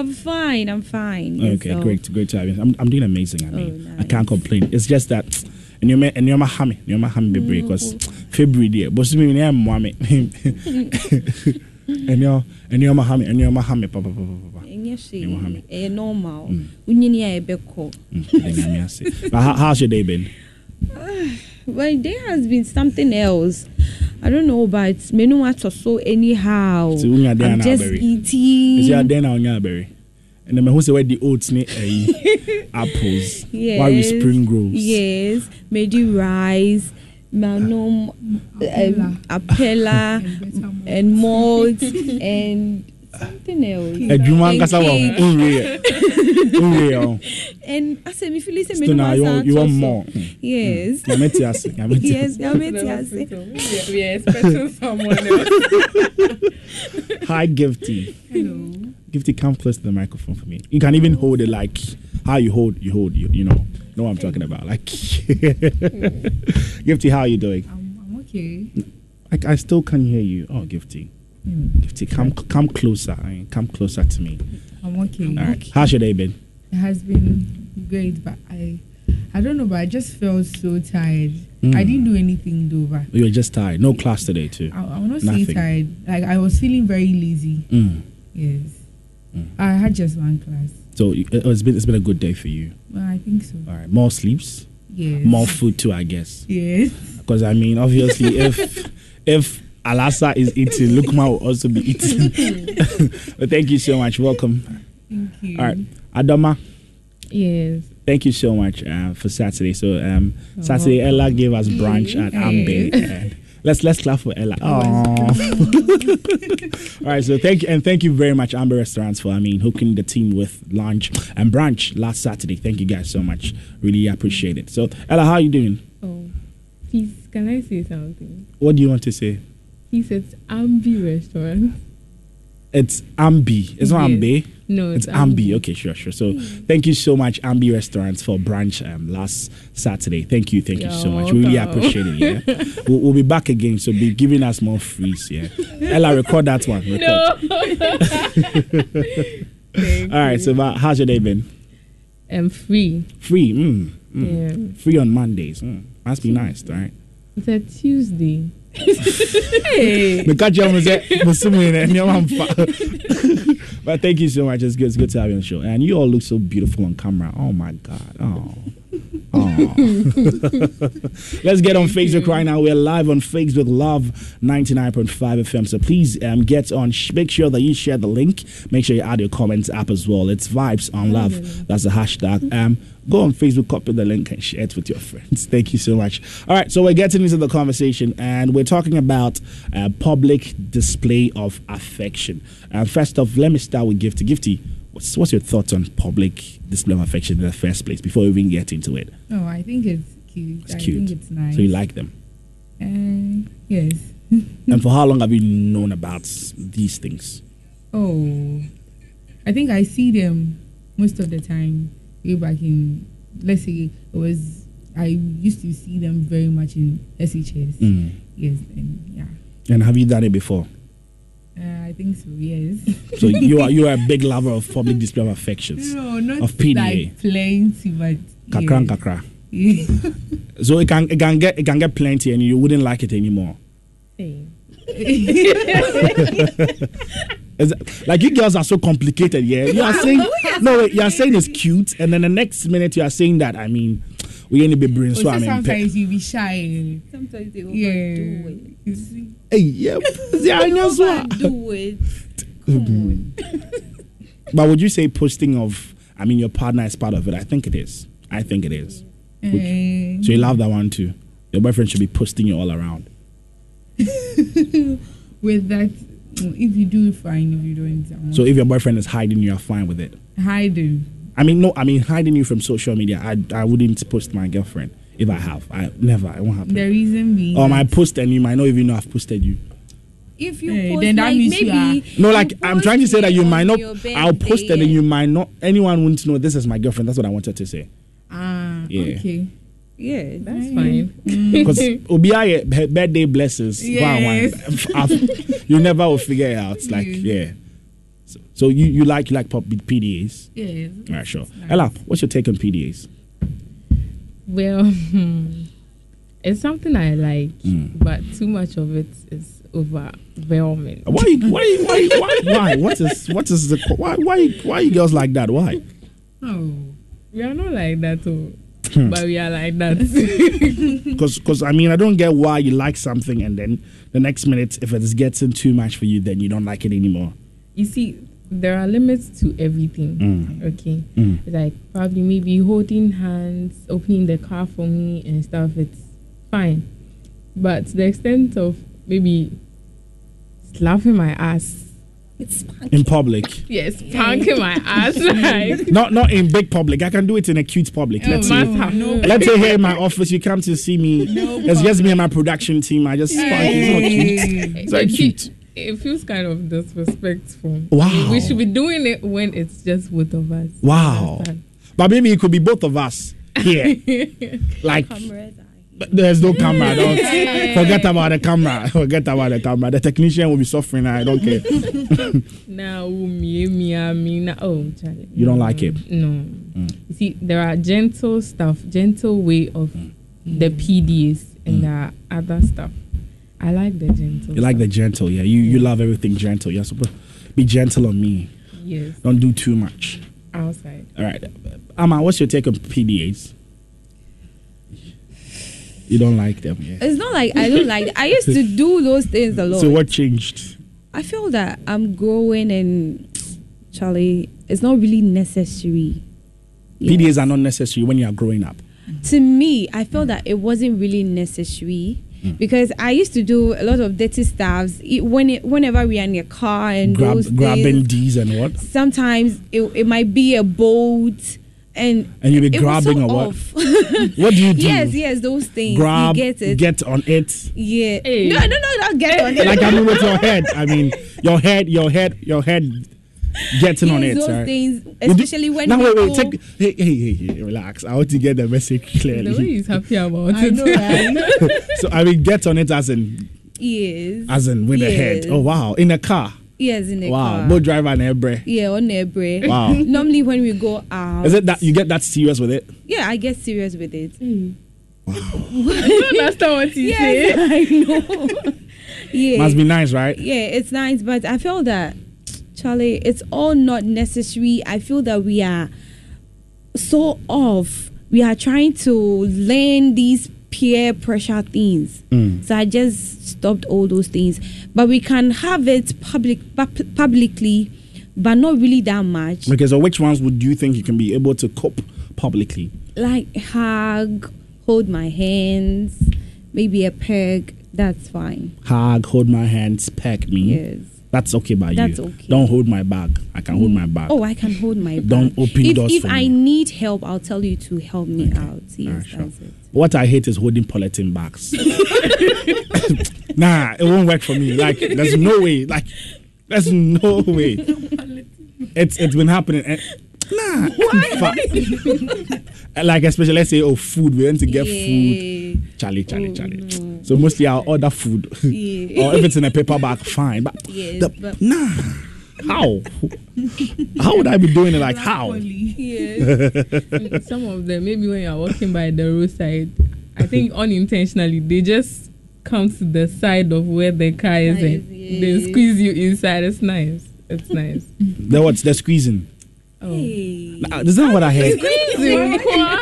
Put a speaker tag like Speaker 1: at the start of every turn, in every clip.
Speaker 1: I'm fine. I'm fine.
Speaker 2: Okay,
Speaker 1: So-
Speaker 2: great, great to have you. I'm, I'm doing amazing. I oh, mean,
Speaker 1: Oh,
Speaker 2: I can't complain. It's just that, and you're and you're my hammy, you're my hammy baby because February there, but me when I'm mommy, and you're and you're my hammy, and you're my hammy, papa, papa, papa.
Speaker 1: ɛnyɛ hwee
Speaker 2: Ɛwɔ ha me.
Speaker 1: Eh, normal mm. wonyini a ɛbɛkɔ
Speaker 2: then I'm mm, here, say. But how, how's your day been?
Speaker 1: but there has been something else i don't know but menu so anyhow
Speaker 2: So when you're there
Speaker 1: i'm just eating
Speaker 2: Is your now on your berry? And then who say where the oats ni eh, apples,
Speaker 1: yes
Speaker 2: why we spring rolls?
Speaker 1: yes medi rice manom um, apella and malt and something else
Speaker 2: Adwuma
Speaker 1: And
Speaker 2: nkasa wa
Speaker 1: cake.
Speaker 2: unreal, unreal.
Speaker 1: and asɛ me feel sɛ
Speaker 2: So
Speaker 1: menu
Speaker 2: now you want you want
Speaker 1: atɔ so.
Speaker 2: more.
Speaker 1: yes
Speaker 2: Yeah, meti ase, yeah, meti
Speaker 1: yes
Speaker 2: ase.
Speaker 1: yameti ase
Speaker 3: We, we are expecting someone else.
Speaker 2: Hi, Gifty.
Speaker 3: Hello.
Speaker 2: Gifty, come close to the microphone for me. You can even hold it like how you hold, you hold, you, you know, know what I'm talking about. Like, Gifty, how are you doing?
Speaker 3: I'm, I'm okay.
Speaker 2: I, I still can't hear you. Oh, Gifty, Gifty, come come closer. eh, Come closer to me.
Speaker 3: I'm okay.
Speaker 2: All right. How's your day been?
Speaker 3: It has been great, but I, I don't know, but I just felt so tired.
Speaker 2: Mm.
Speaker 3: I didn't do anything though, but
Speaker 2: You were just tired. No class today, too.
Speaker 3: I, I not
Speaker 2: Nothing.
Speaker 3: tired. Like I was feeling very lazy.
Speaker 2: Mm.
Speaker 3: Yes.
Speaker 2: Mm.
Speaker 3: I had just one class.
Speaker 2: So it- it's been it's been a good day for you.
Speaker 3: Well, I think so.
Speaker 2: All right. More sleeps,
Speaker 3: Yes.
Speaker 2: more food too, I guess.
Speaker 3: Yes.
Speaker 2: Because I mean, obviously, if if Alasa is eating, Lukma will also be eating. but thank you so much. Welcome.
Speaker 3: Thank you.
Speaker 2: All right, Adama.
Speaker 4: Yes.
Speaker 2: Thank you so much uh, for Saturday. So um, Saturday, Ella gave us brunch at Ambe. And let's let's clap for Ella. All right. So thank you and thank you very much, Amber Restaurants, for I mean hooking the team with lunch and brunch last Saturday. Thank you guys so much. Really appreciate it. So Ella, how are you doing?
Speaker 4: Oh, please, can I say something?
Speaker 2: What do you want to say?
Speaker 4: He says Ambi restaurant.
Speaker 2: It's Ambi. It's not
Speaker 4: Yes. No,
Speaker 2: It's Ambi. Okay, sure, sure. So thank you so much, Ambi Restaurants, for brunch um, last Saturday. Thank you, thank you so much. We really appreciate it. Yeah, we'll, we'll be back again. So be giving us more frees. Yeah, Ella, record that one. Record. All right. So, but how's your day been?
Speaker 4: I'm free.
Speaker 2: Free. Mm, mm.
Speaker 4: Yeah.
Speaker 2: Free on Mondays. Mm. Must be nice, right?
Speaker 4: It's a Tuesday. hey.
Speaker 2: Me catch you on the- Musumu and your mom fa- But thank you so much. It's good, it's good to have you on the show. And you all look so beautiful on camera. Oh my God. Oh. Let's get on Facebook right now. We're live on Facebook Love 99.5 FM. So please um, get on. Make sure that you share the link. Make sure you add your comments up as well. It's Vibes on Love. That's the hashtag. Um, go on Facebook, copy the link, and share it with your friends. Thank you so much. All right, so we're getting into the conversation, and we're talking about uh, public display of affection. And first off, let me start with Gifty. Gifty, what's, what's your thoughts on public display of affection in the first place before we even get into it?
Speaker 3: Oh, I think it's cute.
Speaker 2: It's
Speaker 3: I
Speaker 2: cute.
Speaker 3: think it's nice.
Speaker 2: So you like them.
Speaker 3: Uh, yes.
Speaker 2: and for how long have you known about these things?
Speaker 3: Oh, I think I see them most of the time. Way back in, let's say it was, I used to see them very much in SHS.
Speaker 2: Mm.
Speaker 3: Yes, and yeah,
Speaker 2: And have you done it before?
Speaker 3: Uh, I think so. Yes.
Speaker 2: So you are you are a big lover of public display of affections.
Speaker 3: no, not
Speaker 2: Of PDA.
Speaker 3: like plenty, but
Speaker 2: Kakra
Speaker 3: yes.
Speaker 2: kakra.
Speaker 3: Yeah.
Speaker 2: So it can it can get it can get plenty and you wouldn't like it anymore. It- like you girls are so complicated, yeah. You are saying no, wait, you are saying it's cute, and then the next minute you are saying that I mean we ain't be brain so
Speaker 3: Also,
Speaker 2: I mean
Speaker 3: sometimes you be shy.
Speaker 1: Sometimes they overdo
Speaker 3: Yeah.
Speaker 1: it.
Speaker 3: You see?
Speaker 2: Hey, yeah, yeah, I know so.
Speaker 1: Overdo it.
Speaker 2: But would you say posting of I mean your partner is part of it? I think it is. I think it is.
Speaker 3: Uh,
Speaker 2: So you love that one too. Your boyfriend should be posting you all around.
Speaker 3: with that, If you do, fine. If you don't, I'm
Speaker 2: So if your boyfriend is hiding you, are fine with it.
Speaker 3: hiding.
Speaker 2: I mean, no, I mean hiding you from social media. I I wouldn't post my girlfriend if I have. I never. I won't happen.
Speaker 3: The reason being,
Speaker 2: Or
Speaker 3: that
Speaker 2: my post and you might not even know I've posted you.
Speaker 1: If you
Speaker 3: Eh,
Speaker 1: post,
Speaker 3: then that
Speaker 1: like,
Speaker 3: means you
Speaker 1: maybe
Speaker 2: No, like I'm trying to say that you might not. I'll post it
Speaker 1: birthday
Speaker 2: and you might not. Anyone wouldn't know this is my girlfriend. That's what I wanted to say.
Speaker 3: ah,
Speaker 2: Yeah.
Speaker 3: okay.
Speaker 1: Yeah,
Speaker 4: That's
Speaker 3: Mm.
Speaker 4: fine.
Speaker 2: Because Obia her birthday blessings.
Speaker 3: Yes.
Speaker 2: you never will figure it out. Like yeah. So, you you like you like pop PDAs?
Speaker 3: Yes.
Speaker 2: All right, sure.
Speaker 3: Nice.
Speaker 2: Ella, what's your take on PDAs?
Speaker 4: Well, hmm, it's something I like,
Speaker 2: Mm.
Speaker 4: but too much of it is overwhelming.
Speaker 2: Why why why why why? What is what is the why why why you girls like that? Why?
Speaker 3: Oh.
Speaker 4: We are not like that, oh,
Speaker 2: Hmm.
Speaker 4: but we are like that.
Speaker 2: Because because I mean I don't get why you like something and then the next minute if it's getting too much for you then you don't like it anymore.
Speaker 4: you see, there are limits to everything.
Speaker 2: Mm.
Speaker 4: Okay,
Speaker 2: Mm.
Speaker 4: like probably maybe holding hands, opening the car for me and stuff. It's fine, but to the extent of maybe slapping my ass,
Speaker 1: it's
Speaker 2: In public,
Speaker 4: yes, spanking my ass, like
Speaker 2: not not in big public. I can do it in a cute public. Let's
Speaker 4: Oh,
Speaker 2: say
Speaker 3: no.
Speaker 2: let's say here in my office you come to see me. No it's just me and my production team. I just spank. It's not cute. It's not cute.
Speaker 4: It feels kind of disrespectful.
Speaker 2: Wow.
Speaker 4: We should be doing it when it's just both of us.
Speaker 2: Wow. But maybe it could be both of us here. like But There's no camera. Don't forget about the camera. Forget about the camera. The technician will be suffering. I don't care.
Speaker 4: Now, me, me, me, na- oh, Charlie.
Speaker 2: You don't like it? Mm.
Speaker 4: No. You see, there are gentle stuff, gentle way of the PDs, and there are other stuff. I like the gentle.
Speaker 2: You like the gentle, yeah. You you love everything gentle. You're supposed be gentle on me.
Speaker 4: yes
Speaker 2: Don't do too much.
Speaker 4: outside.
Speaker 2: All right. Ama, what's your take on PDAs? You don't like them, yeah.
Speaker 1: It's not like I don't like. I used to do those things a lot.
Speaker 2: So what changed?
Speaker 1: I feel that I'm growing and Charlie, it's not really necessary. Yes.
Speaker 2: PDAs are not necessary when you are growing up.
Speaker 1: to me, I felt that it wasn't really necessary
Speaker 2: Mm.
Speaker 1: because I used to do a lot of dirty stuffs it, when it, whenever we are in a car and
Speaker 2: Grab,
Speaker 1: those
Speaker 2: grabbing
Speaker 1: things.
Speaker 2: D's and what?
Speaker 1: Sometimes it, it might be a boat and
Speaker 2: And you be grabbing
Speaker 1: so
Speaker 2: or what? What do you do?
Speaker 1: yes, yes, those things.
Speaker 2: Grab,
Speaker 1: you get it.
Speaker 2: get on it.
Speaker 1: yeah.
Speaker 4: Hey.
Speaker 1: No, no, no, not get on it.
Speaker 2: like I mean with your head. I mean your head, your head, your head getting on it.
Speaker 1: those
Speaker 2: right?
Speaker 1: things,
Speaker 2: You do-
Speaker 1: especially when
Speaker 2: now wait, wait, take hey, hey, hey, hey, relax. I want to get the message
Speaker 4: The way
Speaker 2: clearly.
Speaker 4: he's happy about
Speaker 1: I
Speaker 4: it.
Speaker 1: know, right?
Speaker 2: so I mean get on it as in
Speaker 1: yes.
Speaker 2: as in with the head. Oh wow. In a car.
Speaker 1: yes, in a
Speaker 2: wow.
Speaker 1: car.
Speaker 2: Wow, both driver and air
Speaker 1: Yeah, on their.
Speaker 2: Wow.
Speaker 1: Normally, when we go out,
Speaker 2: Is it that you get that serious with it?
Speaker 1: Yeah, I get serious with it. Hmm. Wow.
Speaker 4: I don't understand what he's
Speaker 1: Yes,
Speaker 4: saying.
Speaker 1: I know. yeah,
Speaker 2: Must be nice, right?
Speaker 1: yeah, it's nice, but I feel that Charlie, it's all not necessary. I feel that we are so off. We are trying to learn these peer pressure things.
Speaker 2: Mm.
Speaker 1: So I just stopped all those things. But we can have it public pub- publicly, but not really that much.
Speaker 2: Okay, so which ones would you think you can be able to cope publicly?
Speaker 1: like hug, hold my hands, maybe a peg. That's fine.
Speaker 2: Hug, hold my hands, peck me.
Speaker 1: Yes.
Speaker 2: That's okay by
Speaker 1: That's
Speaker 2: you.
Speaker 1: okay.
Speaker 2: Don't hold my bag. I can hold my bag.
Speaker 1: Oh, I can hold my. Bag.
Speaker 2: Don't
Speaker 1: bag.
Speaker 2: open
Speaker 1: if,
Speaker 2: doors
Speaker 1: If
Speaker 2: for
Speaker 1: I
Speaker 2: me.
Speaker 1: need help, I'll tell you to help me out. Yes,
Speaker 2: Alright, sure.
Speaker 1: it.
Speaker 2: What I hate is holding polythene bags. nah, it won't work for me. Like, there's no way. Like, there's no way. It's it's been happening. Eh, And, nah, why? like especially let's say oh food. We went to get food. Charlie, Charlie,
Speaker 1: Oh,
Speaker 2: Charlie.
Speaker 1: no.
Speaker 2: So mostly I'll order food.
Speaker 1: Yeah.
Speaker 2: or if it's in a paper bag, fine. But,
Speaker 1: Yes,
Speaker 2: the-
Speaker 1: but-
Speaker 2: nah. How? How would I be doing it? Like how?
Speaker 1: Yeah.
Speaker 4: Some of them, maybe when you're walking by the roadside, I think unintentionally they just come to the side of where the car is
Speaker 1: Car
Speaker 4: and
Speaker 1: is,
Speaker 4: they squeeze you inside. It's nice. It's nice.
Speaker 2: The what's the squeezing?
Speaker 4: Oh.
Speaker 1: Hey.
Speaker 2: Nah, That's not what I heard.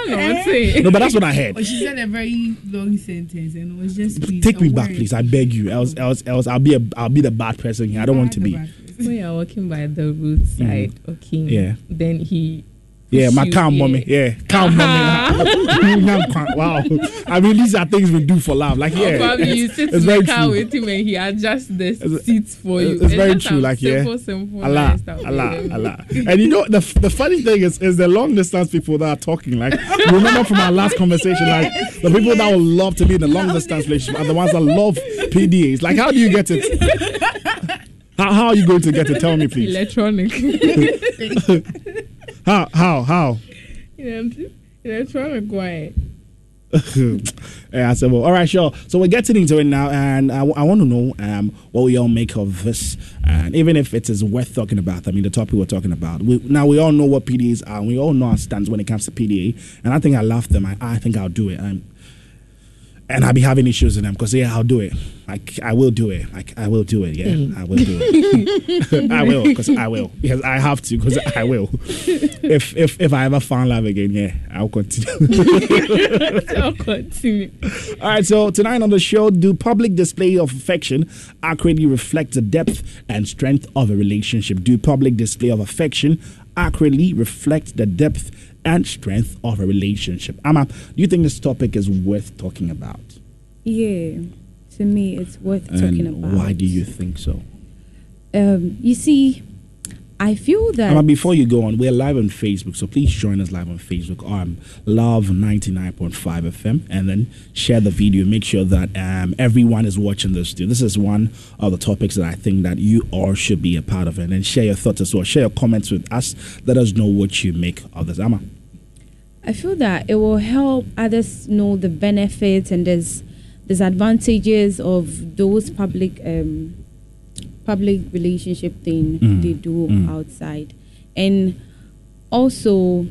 Speaker 4: Eh?
Speaker 2: No, but that's what I heard.
Speaker 3: But oh, she said a very long sentence and it was just please,
Speaker 2: Take
Speaker 3: a
Speaker 2: me back,
Speaker 3: word.
Speaker 2: please. I beg you. Else, else, else. I'll be a, I'll be the bad person here. I don't want to be.
Speaker 4: when you're walking by the roadside, mm-hmm. okay.
Speaker 2: Yeah.
Speaker 4: Then he
Speaker 2: Yeah, my calm
Speaker 4: yeah.
Speaker 2: mommy. Yeah, calm mommy. wow. I mean, these are things we do for love. Like,
Speaker 4: Or
Speaker 2: yeah.
Speaker 4: probably you sit
Speaker 2: it's
Speaker 4: in
Speaker 2: very
Speaker 4: the car
Speaker 2: true.
Speaker 4: with him and he adjusts the
Speaker 2: It's-
Speaker 4: seats for you.
Speaker 2: It's very true. Like, yeah.
Speaker 4: simple, simple
Speaker 2: Allah,
Speaker 4: nice stuff.
Speaker 2: Allah, Allah. And you know, the, the funny thing is, is the long distance people that are talking. Like, remember from our last conversation, like, the people that would love to be in the long distance relationship are the ones that love PDAs. Like, how do you get it? How, how are you going to get it? Tell me, please.
Speaker 4: Electronic.
Speaker 2: How, how, how?
Speaker 4: Electronic, why?
Speaker 2: yeah, I said, well, all right, sure. So we're getting into it now, and I, want to know um, what we all make of this, and even if it is worth talking about. I mean, the topic we're talking about. We, now we all know what PDAs are. and We all know our stance when it comes to PDA, and I think I love them. I, I think I'll do it. Um, and I'll be having issues with them because yeah, I'll do it. Like I will do it. Like I will do it. Yeah, mm. I will do it. I will because I will because I have to because I will. If if if I ever find love again, yeah, I'll continue.
Speaker 4: I'll continue.
Speaker 2: All right, so tonight on the show, do public display of affection accurately reflect the depth and strength of a relationship? Do public display of affection accurately reflect the depth and strength of a relationship? Amma, do you think this topic is worth talking about?
Speaker 1: Yeah, to me, it's worth talking about.
Speaker 2: why do you think so?
Speaker 1: Um, you see, I feel that.
Speaker 2: Amma, before you go on, we're live on Facebook, so please join us live on Facebook. Um, Love 99.5 FM, and then share the video. Make sure that um, everyone is watching this too. This is one of the topics that I think that you all should be a part of, and then share your thoughts as well. Share your comments with us. Let us know what you make of this. Amma.
Speaker 1: I feel that it will help others know the benefits and there's disadvantages of those public um, public relationship thing
Speaker 2: Mm,
Speaker 1: they do
Speaker 2: mm.
Speaker 1: outside, and also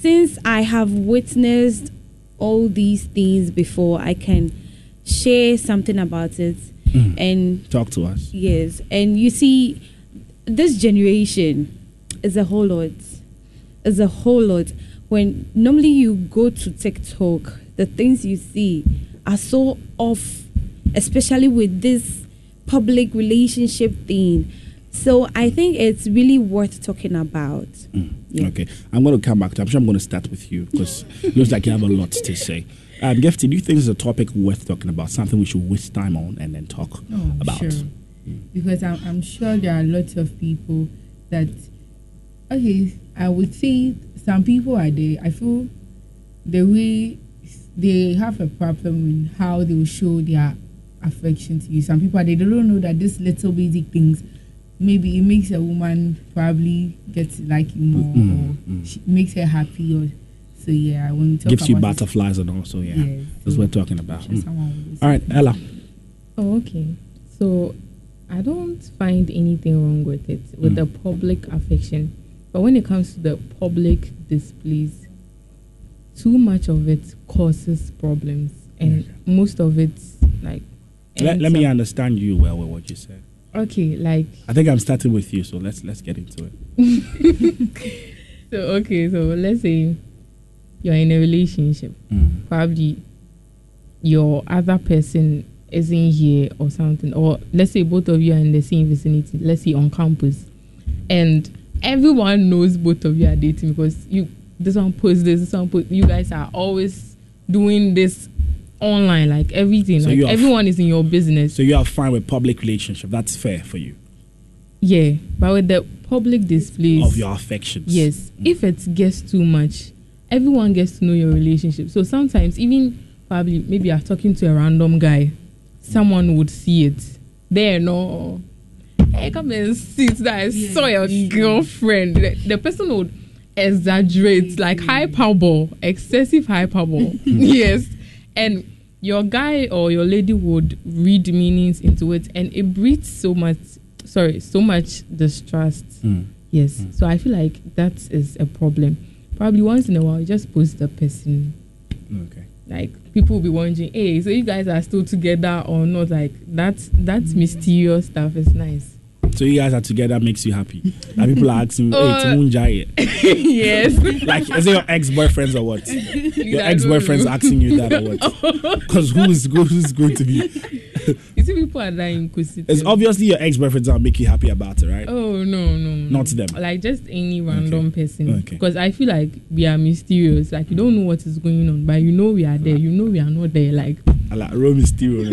Speaker 1: since I have witnessed all these things before, I can share something about it
Speaker 2: Mm.
Speaker 1: and
Speaker 2: Talk to us.
Speaker 1: Yes, and you see, this generation is a whole lot. Is a whole lot. When normally you go to TikTok, the things you see are so off, especially with this public relationship thing. So I think it's really worth talking about. Yeah.
Speaker 2: Okay, I'm going to come back to. I'm sure I'm going to start with you because it looks like you have a lot to say. Um, Gifty, do you think this is a topic worth talking about? Something we should waste time on and then talk
Speaker 3: Oh,
Speaker 2: about?
Speaker 3: sure. Because I'm, I'm sure there are lots of people that, okay, I would say some people are there. I feel the way they have a problem with how they will show their affection to you. Some people are there, they don't know that these little basic things, maybe it makes a woman probably get to like you more
Speaker 2: Mm,
Speaker 3: or
Speaker 2: mm.
Speaker 3: she makes her happy or so yeah when we talk
Speaker 2: Gives you
Speaker 3: about it,
Speaker 2: butterflies and also, yeah.
Speaker 3: Yes.
Speaker 2: That's what we're talking about. Mm.
Speaker 3: someone who is-
Speaker 2: All right, Ella.
Speaker 4: Oh, okay. So I don't find anything wrong with it, with
Speaker 2: Mm.
Speaker 4: the public affection. But when it comes to the public displays, too much of it causes problems. And
Speaker 2: Okay.
Speaker 4: most of it, like.
Speaker 2: Let, let me understand you well with what you said.
Speaker 4: Okay, like.
Speaker 2: I think I'm starting with you, so let's let's get into it.
Speaker 4: So, okay, so let's say you're in a relationship.
Speaker 2: Mm.
Speaker 4: probably your other person isn't here or something, or let's say both of you are in the same vicinity, let's say on campus, and everyone knows both of you are dating because you this one posts this, this one post. You guys are always doing this online, like everything.
Speaker 2: So
Speaker 4: like
Speaker 2: are f-
Speaker 4: everyone is in your business.
Speaker 2: So you are fine with public relationship. That's fair for you
Speaker 4: yeah, but with the public displays
Speaker 2: of your affections.
Speaker 4: Yes, mm. if it gets too much, everyone gets to know your relationship. So sometimes, even probably maybe you're talking to a random guy, someone would see it. There, no, hey, come and sit that I saw your girlfriend. The, the person would exaggerate, like hyperbole, excessive hyperbole. yes, and your guy or your lady would read meanings into it, and it breeds so much. Sorry, so much distrust.
Speaker 2: Mm.
Speaker 4: Yes.
Speaker 2: Mm.
Speaker 4: So I feel like that is a problem. Probably once in a while, you just post the person.
Speaker 2: Okay.
Speaker 4: Like people will be wondering, hey, so you guys are still together or not? Like that that mysterious stuff is nice.
Speaker 2: So you guys are together makes you happy. And people are asking, hey,
Speaker 4: Uh,
Speaker 2: Timunjai.
Speaker 4: yes.
Speaker 2: Like, is it your ex boyfriends or what? Your ex boyfriends asking you that or what? Because who is who's going to be
Speaker 4: you see, people are that inquisitive.
Speaker 2: It's obviously your ex boyfriends that make you happy about it, right?
Speaker 4: Oh no, no, no.
Speaker 2: Not them.
Speaker 4: Like just any random person.
Speaker 2: Okay.
Speaker 4: Because I feel like we are mysterious. Like you don't know what is going on, but you know we are there. You know we are not there. Like
Speaker 2: like Rome Mysterio.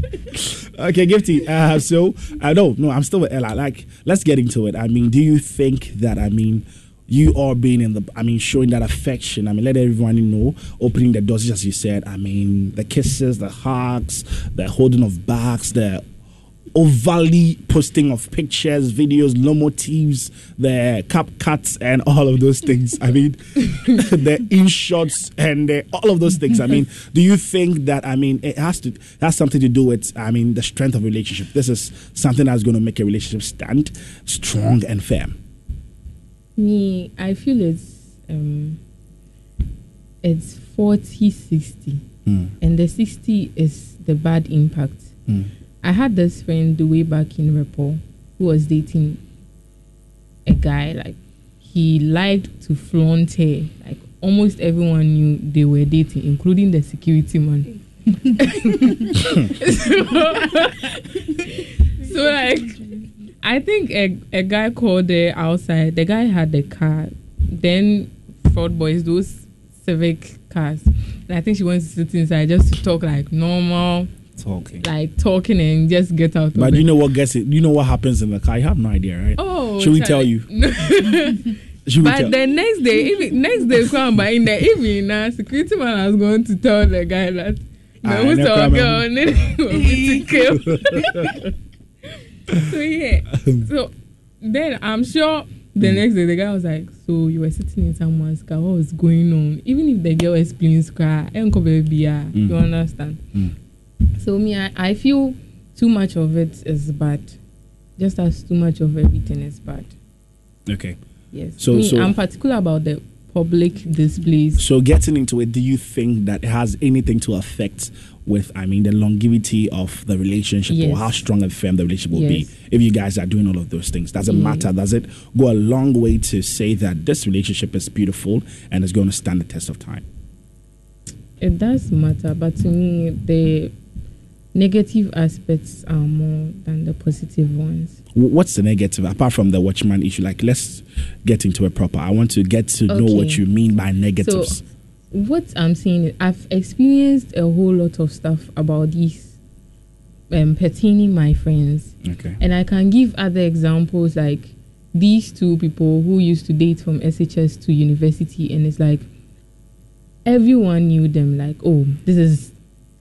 Speaker 2: okay, Gifty. Uh, so I don't know. I'm still with Ella. Like, let's get into it. I mean, do you think that? I mean. You are being in the, I mean, showing that affection. I mean, let everyone know, opening the doors, as you said. I mean, the kisses, the hugs, the holding of backs, the overly posting of pictures, videos, Lomotifs, the cap cuts, and all of those things. I mean, the InShots and the, all of those things. I mean, do you think that I mean it has to has something to do with I mean the strength of relationship? This is something that's going to make a relationship stand strong and firm.
Speaker 4: me, I feel it's um it's 40 60
Speaker 2: Mm.
Speaker 4: and the 60 is the bad impact.
Speaker 2: Mm.
Speaker 4: I had this friend the way back in Report who was dating a guy like he liked to flaunt her. Like almost everyone knew they were dating, including the security man. so like I think a, a guy called her outside. The guy had the car. Then fraud boys, those civic cars. And I think she wants to sit inside just to talk like normal,
Speaker 2: Talking.
Speaker 4: like talking and just get out.
Speaker 2: But you know what gets it? You know what happens in the car? You have no idea, right?
Speaker 4: Oh,
Speaker 2: Should we tell you? Should we
Speaker 4: But
Speaker 2: tell?
Speaker 4: the next day, even next day, come by in the evening, now security man was going to tell the guy that
Speaker 2: Ah,
Speaker 4: no, who's our girl, and then he want me to kill. so yeah, so then I'm sure the
Speaker 2: Hmm.
Speaker 4: next day the guy was like, "So you were sitting in someone's car. What was going on? Even if the girl explains, cry, baby, ah,
Speaker 2: Mm.
Speaker 4: you understand?"
Speaker 2: Mm.
Speaker 4: So me, I, I feel too much of it is bad. Just as too much of everything is bad.
Speaker 2: Okay.
Speaker 4: Yes.
Speaker 2: So-
Speaker 4: me,
Speaker 2: so-
Speaker 4: I'm particular about the public displays.
Speaker 2: So getting into it, do you think that it has anything to affect with, I mean, the longevity of the relationship or how strong and firm the relationship will be if you guys are doing all of those things? Does it
Speaker 4: Yeah.
Speaker 2: matter? Does it go a long way to say that this relationship is beautiful and is going to stand the test of time?
Speaker 4: It does matter, but to me, the negative aspects are more than the positive ones.
Speaker 2: What's the negative apart from the watchman issue? Like, let's get into it proper. I want to get to know what you mean by negatives.
Speaker 4: So, What I'm saying is, I've experienced a whole lot of stuff about these um, pertaining my friends,
Speaker 2: okay.
Speaker 4: and I can give other examples like these two people who used to date from SHS to university, and it's like everyone knew them. Like, oh, this is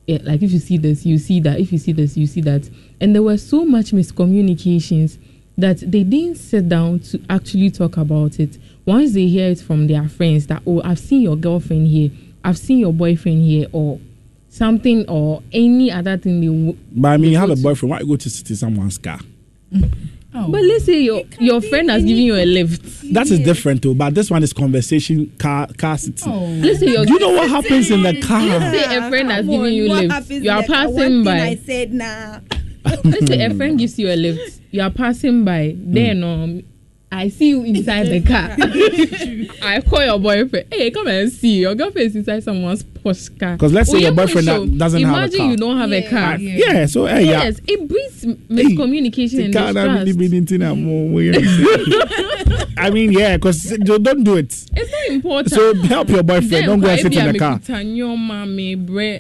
Speaker 4: it. Like, if you see this, you see that. If you see this, you see that. And there were so much miscommunications that they didn't sit down to actually talk about it. Once they hear it from their friends that, oh, I've seen your girlfriend here, I've seen your boyfriend here, or something, or any other thing they. W-
Speaker 2: But I mean, you have a boyfriend. Why you go to sit in someone's car?
Speaker 3: Oh.
Speaker 4: But let's say your your friend has given you a lift.
Speaker 2: That is
Speaker 1: Yes.
Speaker 2: different too. But this one is conversation car car sitting.
Speaker 3: oh.
Speaker 4: Let's say your
Speaker 2: Do you know what happens in the car?
Speaker 4: Let's say a friend has given you
Speaker 1: what
Speaker 4: lift. You are
Speaker 1: in the car?
Speaker 4: passing
Speaker 1: One thing
Speaker 4: by.
Speaker 1: I said nah.
Speaker 4: Let's say a friend gives you a lift. You are passing by. Then um, I see you inside the car. I call your boyfriend. Hey, come and see. Your girlfriend is inside someone's Porsche car.
Speaker 2: 'Cause let's say
Speaker 4: Oh,
Speaker 2: your boyfriend
Speaker 4: show.
Speaker 2: doesn't have a
Speaker 4: Imagine
Speaker 2: car.
Speaker 4: you don't have a
Speaker 1: Yeah.
Speaker 4: car.
Speaker 3: Yeah.
Speaker 2: Yeah, so hey, yeah.
Speaker 4: Yes, it breeds miscommunication and
Speaker 2: The car that really
Speaker 4: distrust.
Speaker 2: I mean, yeah, because don't do it.
Speaker 4: It's not important.
Speaker 2: So help your boyfriend.
Speaker 4: Then
Speaker 2: Don't go and sit in the car.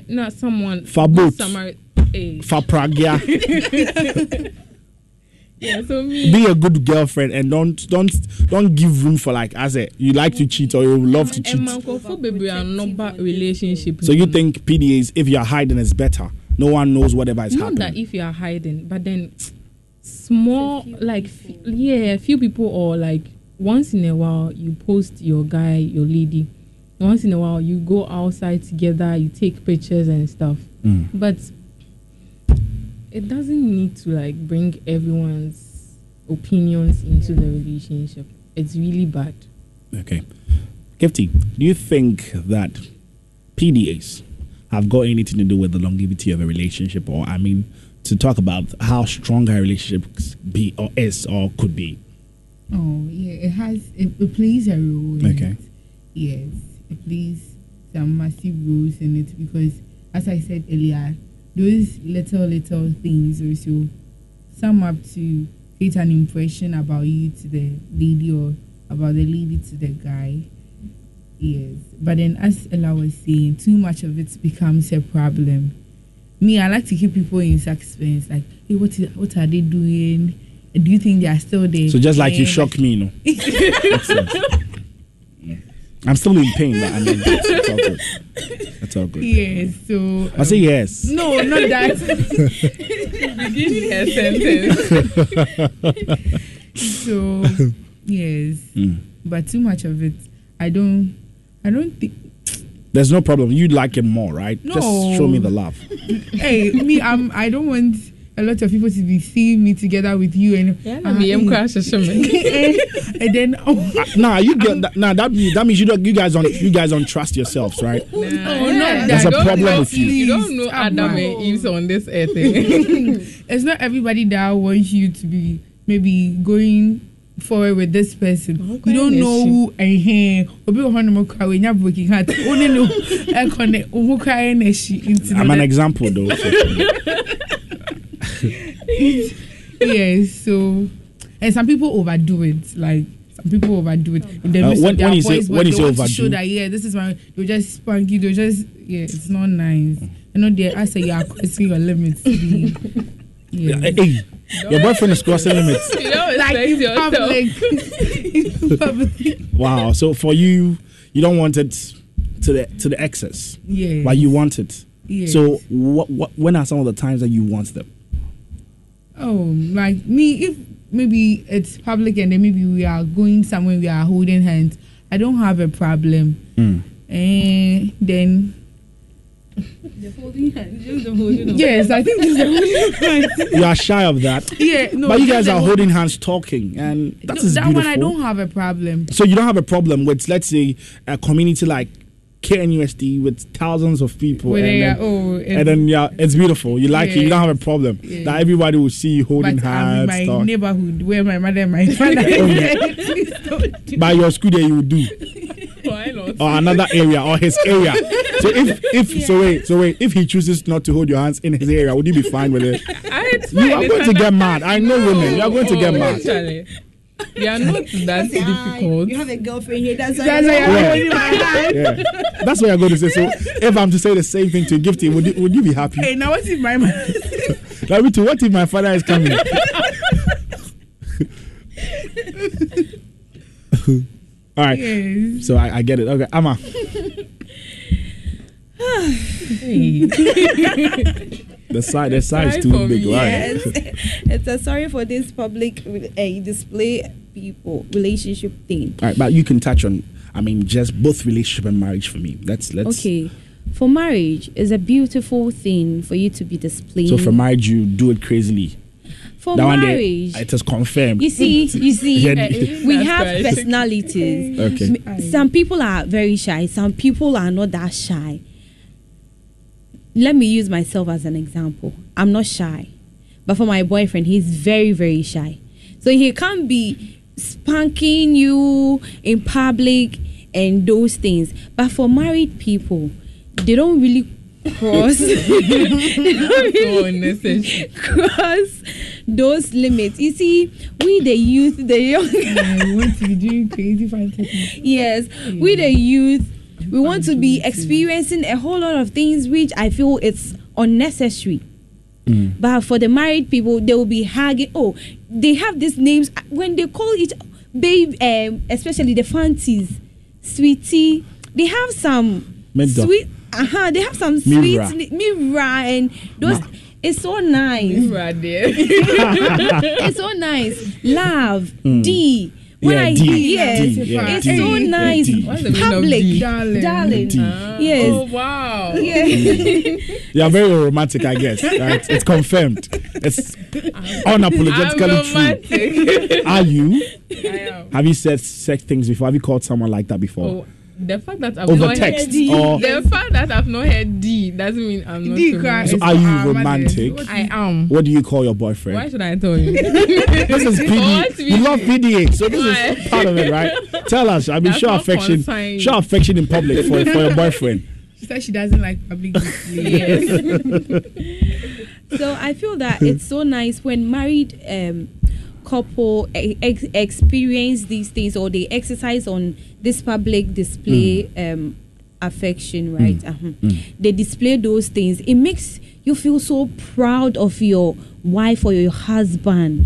Speaker 4: not someone.
Speaker 2: For both.
Speaker 4: Samar-.
Speaker 2: For pragya,
Speaker 4: Yeah, so me.
Speaker 2: be a good girlfriend and don't don't don't give room for like as a you like to cheat or you love to cheat.
Speaker 4: Emma Nkofo bebree are relationship.
Speaker 2: So you think PDA is if you're hiding is better? No one knows whatever is
Speaker 4: not that if you are hiding, but then small like f- yeah, a few people or like once in a while you post your guy, your lady. Once in a while you go outside together, you take pictures and stuff.
Speaker 2: Mm.
Speaker 4: But it doesn't need to like bring everyone's opinions into the relationship. It's really bad.
Speaker 2: Okay. Gifty, do you think that PDAs have got anything to do with the longevity of a relationship? Or, I mean, to talk about how strong a relationship be or is or could be?
Speaker 3: Oh yeah, it has it, it plays a role. In
Speaker 2: Okay.
Speaker 3: It. Yes, it plays some massive roles in it because as I said earlier, those little little things also sum up to create an impression about you to the lady or about the lady to the guy. Yes, but then as Ella was saying, too much of it becomes a problem. Me, I like to keep people in suspense. Like, hey, what is, what are they doing? Do you think they are still there?
Speaker 2: So just like you shock me, you know. I'm still in pain, but I mean, it's all good. That's all good.
Speaker 3: Yes. So
Speaker 2: I say
Speaker 3: um,
Speaker 2: yes.
Speaker 3: No, not that.
Speaker 4: Beginning her sentence.
Speaker 3: so yes,
Speaker 2: Mm.
Speaker 3: but too much of it, I don't. I don't think.
Speaker 2: There's no problem. You'd like it more, right? Just show me the love.
Speaker 3: hey, me, I'm. I don't want a lot of people to be seeing me together with you and.
Speaker 4: Yeah,
Speaker 3: uh,
Speaker 4: me, I'm
Speaker 3: eh,
Speaker 4: crashing.
Speaker 3: and, and then oh,
Speaker 2: Nah, you get that, nah. That means that means you don't. You guys don't. You guys don't trust yourselves, right?
Speaker 3: oh, not
Speaker 2: There's a problem
Speaker 4: know-
Speaker 2: with you.
Speaker 4: You don't know Adam
Speaker 3: come
Speaker 4: and
Speaker 3: on.
Speaker 4: Eve's on this earth. eh?
Speaker 3: it's not everybody that wants you to be maybe going forward with this person. You don't know who and him. Obi wɔ hɔnom kora wɔnya broken heart. Only no ɛkɔ ne ohun kora yɛ n'akyi. Nti
Speaker 2: I'm an example, though.
Speaker 3: yes, so and some people overdo it. Like some people overdo it. In the
Speaker 2: Uh,
Speaker 3: midst
Speaker 2: when-
Speaker 3: of their
Speaker 2: when you say-
Speaker 3: voice, but
Speaker 2: when you
Speaker 3: they
Speaker 2: say
Speaker 3: want to show that yeah, this is my. They just spank you. They just yeah, it's not nice. You know, they I say you are crossing your limits. Lee. Yeah.
Speaker 2: hey, your boyfriend is crossing limits.
Speaker 4: you don't
Speaker 3: Like
Speaker 4: respect
Speaker 3: in
Speaker 4: yourself.
Speaker 3: public. in public.
Speaker 2: Wow. So for you, you don't want it to the to the excess,
Speaker 3: Yeah.
Speaker 2: but you want it.
Speaker 3: Yeah.
Speaker 2: So what, what? When are some of the times that you want them?
Speaker 3: Oh, like me, if maybe it's public and then maybe we are going somewhere, we are holding hands, I don't have a problem.
Speaker 2: Mm.
Speaker 3: And then,
Speaker 1: The holding hand, just the holding of-
Speaker 3: yes, I think just the holding hands.
Speaker 2: You are shy of that,
Speaker 3: Yeah, no.
Speaker 2: but you guys are holding hands, talking, and that
Speaker 3: No,
Speaker 2: is
Speaker 3: that
Speaker 2: beautiful.
Speaker 3: one I don't have a problem.
Speaker 2: So you don't have a problem with, let's say, a community like KNUST with thousands of people,
Speaker 3: Where
Speaker 2: and,
Speaker 3: they are,
Speaker 2: then,
Speaker 3: oh,
Speaker 2: and then yeah, it's beautiful. You like it. You don't have a problem
Speaker 3: Yeah.
Speaker 2: that everybody will see you holding
Speaker 3: but
Speaker 2: hands.
Speaker 3: my
Speaker 2: talk.
Speaker 3: neighborhood where my mother and my father.
Speaker 2: Oh, yeah.
Speaker 3: Don't
Speaker 2: By your school, there you will do,
Speaker 4: Why not?
Speaker 2: or another area, or his area. So if if so wait so wait if he chooses not to hold your hands in his area, would you be fine with it?
Speaker 4: I,
Speaker 2: You are going to get oh, mad. I know women. You are going to
Speaker 4: Oh,
Speaker 2: get mad.
Speaker 4: Charlie. We are not that difficult.
Speaker 1: You have a girlfriend here. That's why.
Speaker 3: That's why I'm
Speaker 2: Yeah.
Speaker 3: holding my hand.
Speaker 2: Yeah, that's what I'm going to say. So if I'm to say the same thing to Gifty, would you, would you be happy?
Speaker 3: Hey, now what's in my mind?
Speaker 2: Like me too. What if my father is coming? All right.
Speaker 3: yes.
Speaker 2: So I, I get it. Okay, Amma.
Speaker 4: Hey.
Speaker 2: The size, the size is too
Speaker 4: for
Speaker 2: big.
Speaker 4: me.
Speaker 2: Right.
Speaker 1: Yes, it's a sorry for this public uh, display people relationship thing.
Speaker 2: All right, but you can touch on. I mean, just both relationship and marriage for me. Let's let's.
Speaker 1: Okay, for marriage is a beautiful thing for you to be displaying.
Speaker 2: So for marriage, you do it crazily.
Speaker 1: for
Speaker 2: that one
Speaker 1: marriage,
Speaker 2: day, it is confirmed.
Speaker 1: you see, you see,
Speaker 2: Yeah.
Speaker 1: we have
Speaker 4: right.
Speaker 1: personalities.
Speaker 2: Okay.
Speaker 1: Some people are very shy. Some people are not that shy. Let me use myself as an example. I'm not shy, but for my boyfriend, he's very, very shy. So he can't be spanking you in public and those things. But for married people, they don't really cross. they don't really cross those limits. You see, we the youth, the young
Speaker 3: Yeah, we want to be doing crazy fantasy.
Speaker 1: yes, we the youth, we want to be experiencing a whole lot of things which I feel it's unnecessary. But for the married people, they will be hugging. Oh, they have these names when they call each babe, um, especially the fancies, sweetie. They have some
Speaker 2: Mendo.
Speaker 1: sweet. Uh huh. They have some sweet Mira and those. It's so nice.
Speaker 4: Right there.
Speaker 1: it's so nice. Love D. I
Speaker 2: D.
Speaker 1: yes,
Speaker 2: D, yeah,
Speaker 1: it's
Speaker 2: D.
Speaker 1: so nice.
Speaker 2: D.
Speaker 4: What's the meaning of
Speaker 1: Public?
Speaker 3: Darling.
Speaker 1: darling.
Speaker 2: D. Ah.
Speaker 1: Yes.
Speaker 4: Oh wow.
Speaker 1: Yeah.
Speaker 2: You are very romantic, I guess. Right? It's confirmed. It's unapologetically true. Are you?
Speaker 4: I am.
Speaker 2: Have you said sex things before? Have you called someone like that before?
Speaker 4: Oh, the fact that I've
Speaker 2: Over
Speaker 4: not
Speaker 2: text
Speaker 4: heard D,
Speaker 2: or-
Speaker 4: the fact that I've not heard D doesn't mean I'm not
Speaker 3: D
Speaker 4: romantic.
Speaker 2: So are you
Speaker 3: our
Speaker 2: romantic?
Speaker 4: I am.
Speaker 2: What do you call your boyfriend?
Speaker 4: Why should I tell you?
Speaker 2: This is
Speaker 4: What
Speaker 2: PD. You love PDA, so this
Speaker 4: Why?
Speaker 2: is part of it, right? Tell us. I mean,
Speaker 4: That's
Speaker 2: show affection.
Speaker 4: consigned.
Speaker 2: Show affection in public for, for your boyfriend.
Speaker 3: She said she doesn't like public display.
Speaker 1: So I feel that it's so nice when married um, couple ex- experience these things or they exercise on this public display um, affection, right? Uh-huh. They display those things. It makes you feel so proud of your wife or your husband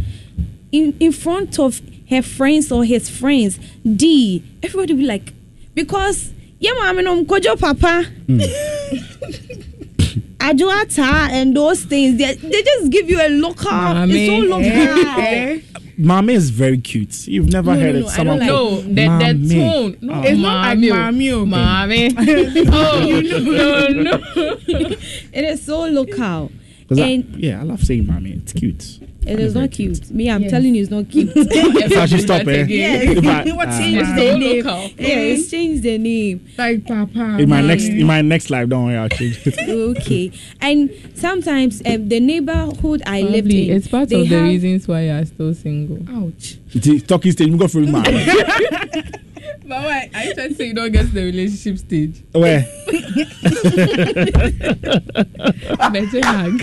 Speaker 1: in in front of her friends or his friends. D, everybody will be like, because yeah, mama, no, papa. Ajuata and those things, they, they just give you a local. it's so local.
Speaker 3: Eh?
Speaker 2: Mame is very cute. You've never
Speaker 1: No,
Speaker 2: heard
Speaker 1: no,
Speaker 2: it.
Speaker 1: no,
Speaker 2: Someone
Speaker 1: don't
Speaker 4: No, the, the tone. No,
Speaker 2: Oh.
Speaker 3: It's not like
Speaker 4: mommy, oh.
Speaker 3: mommy, okay?
Speaker 4: Oh, no, no.
Speaker 1: It is so local.
Speaker 2: 'Cause I-
Speaker 1: And
Speaker 2: yeah, I love saying Mame. It's cute.
Speaker 1: It is not cute. Me, I'm
Speaker 3: Yes.
Speaker 1: telling you, it's not cute.
Speaker 2: So I should stop, eh?
Speaker 4: Again.
Speaker 2: If
Speaker 3: What
Speaker 2: ah,
Speaker 3: change
Speaker 4: It's
Speaker 3: the name?
Speaker 1: yeah, it's changed the name.
Speaker 3: Like Papa.
Speaker 2: in my
Speaker 3: mommy.
Speaker 2: next in my next life, don't worry, I'll change it.
Speaker 1: Okay. And sometimes um, the neighborhood I lived in,
Speaker 4: it's part
Speaker 1: they
Speaker 4: of the reasons why you are still single.
Speaker 3: Ouch.
Speaker 2: The Talking stage, we go for man.
Speaker 4: But why? Are you trying to say you don't get to the relationship stage?
Speaker 2: Where?
Speaker 4: Better hug.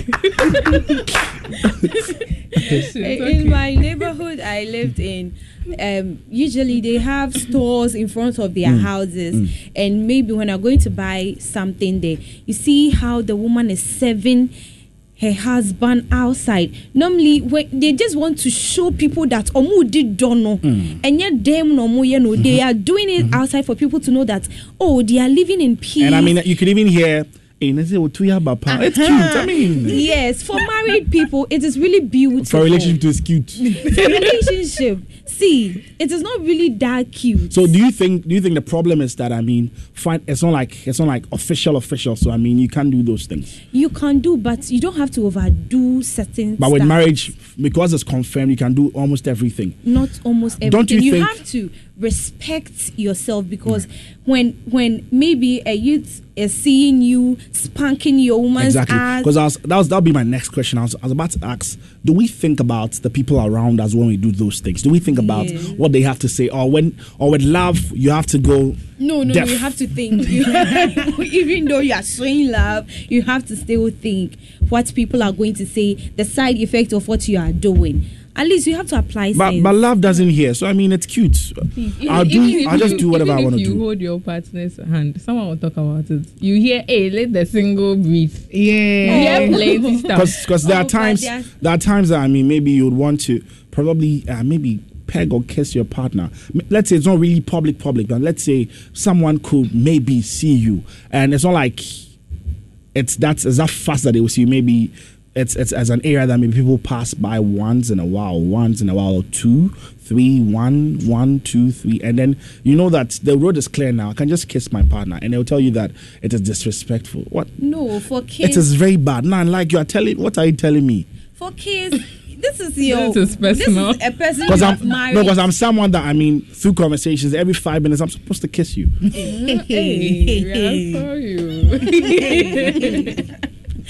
Speaker 4: It's
Speaker 1: in
Speaker 4: okay.
Speaker 1: my neighborhood I lived in, um, usually they have stores in front of their mm, houses, mm. and maybe when I'm going to buy something there, you see how the woman is serving her husband outside. Normally, when they just want to show people that omu did dono, mm. and yet them no more, you know, they mm-hmm. are doing it mm-hmm. outside for people to know that oh, they are living in peace.
Speaker 2: And I mean, you could even hear. "Eh, na say, "Oh, two year bapa." It's cute. I mean,
Speaker 1: yes, for married people, it is really beautiful.
Speaker 2: for relationship, it's cute.
Speaker 1: for relationship see it is not really that cute
Speaker 2: So, do you think? Do you think the problem is that I mean, fine, it's not like it's not like official, official. So, I mean, you can't do those things.
Speaker 1: you can do but you don't have to overdo certain
Speaker 2: But with
Speaker 1: stuff.
Speaker 2: marriage, because it's confirmed, you can do almost everything.
Speaker 1: not almost everything
Speaker 2: Don't you think-
Speaker 1: have to respect yourself because when when maybe a youth is seeing you spanking your woman's
Speaker 2: Exactly.
Speaker 1: ass
Speaker 2: Because was that was that'll be my next question. I was, I was about to ask: Do we think about the people around us when we do those things? Do we think about
Speaker 1: Yeah.
Speaker 2: what they have to say, or when, or with love, you have to go?
Speaker 1: no no,
Speaker 2: deaf.
Speaker 1: no you have to think even though you are showing love you have to still think what people are going to say the side effect of what you are doing at least you have to apply
Speaker 2: But
Speaker 1: sense.
Speaker 2: but love doesn't hear. So I mean, it's cute. I'll do.
Speaker 4: Even if
Speaker 2: I'll just do whatever I want to
Speaker 4: if you hold your partner's hand, someone will talk about it. You hear, hey, let the single breathe. You
Speaker 3: Yeah.
Speaker 4: hear plenty stuff.
Speaker 2: Because there
Speaker 1: Oh,
Speaker 2: are
Speaker 1: but
Speaker 2: times
Speaker 1: there are-
Speaker 2: there are times that I mean maybe you would want to probably uh, maybe peg or kiss your partner. Let's say it's not really public public, but let's say someone could maybe see you, and it's not like it's that's it's that fast that they will see you. Maybe it's it's as an area that maybe people pass by once in a while, once in a while, two, three, one, one, two, three, and then you know that the road is clear now. I can just kiss my partner, and they'll tell you that it is disrespectful. What?
Speaker 1: no for kids
Speaker 2: It is very bad. Now, like you are telling, what are you telling me?
Speaker 1: for kids this is your
Speaker 4: This is personal.
Speaker 1: this is a person
Speaker 2: Because
Speaker 1: you
Speaker 2: I'm
Speaker 1: have married
Speaker 2: no, because I'm someone that I mean through conversations every five minutes I'm supposed to kiss you.
Speaker 4: hey, we are sorry.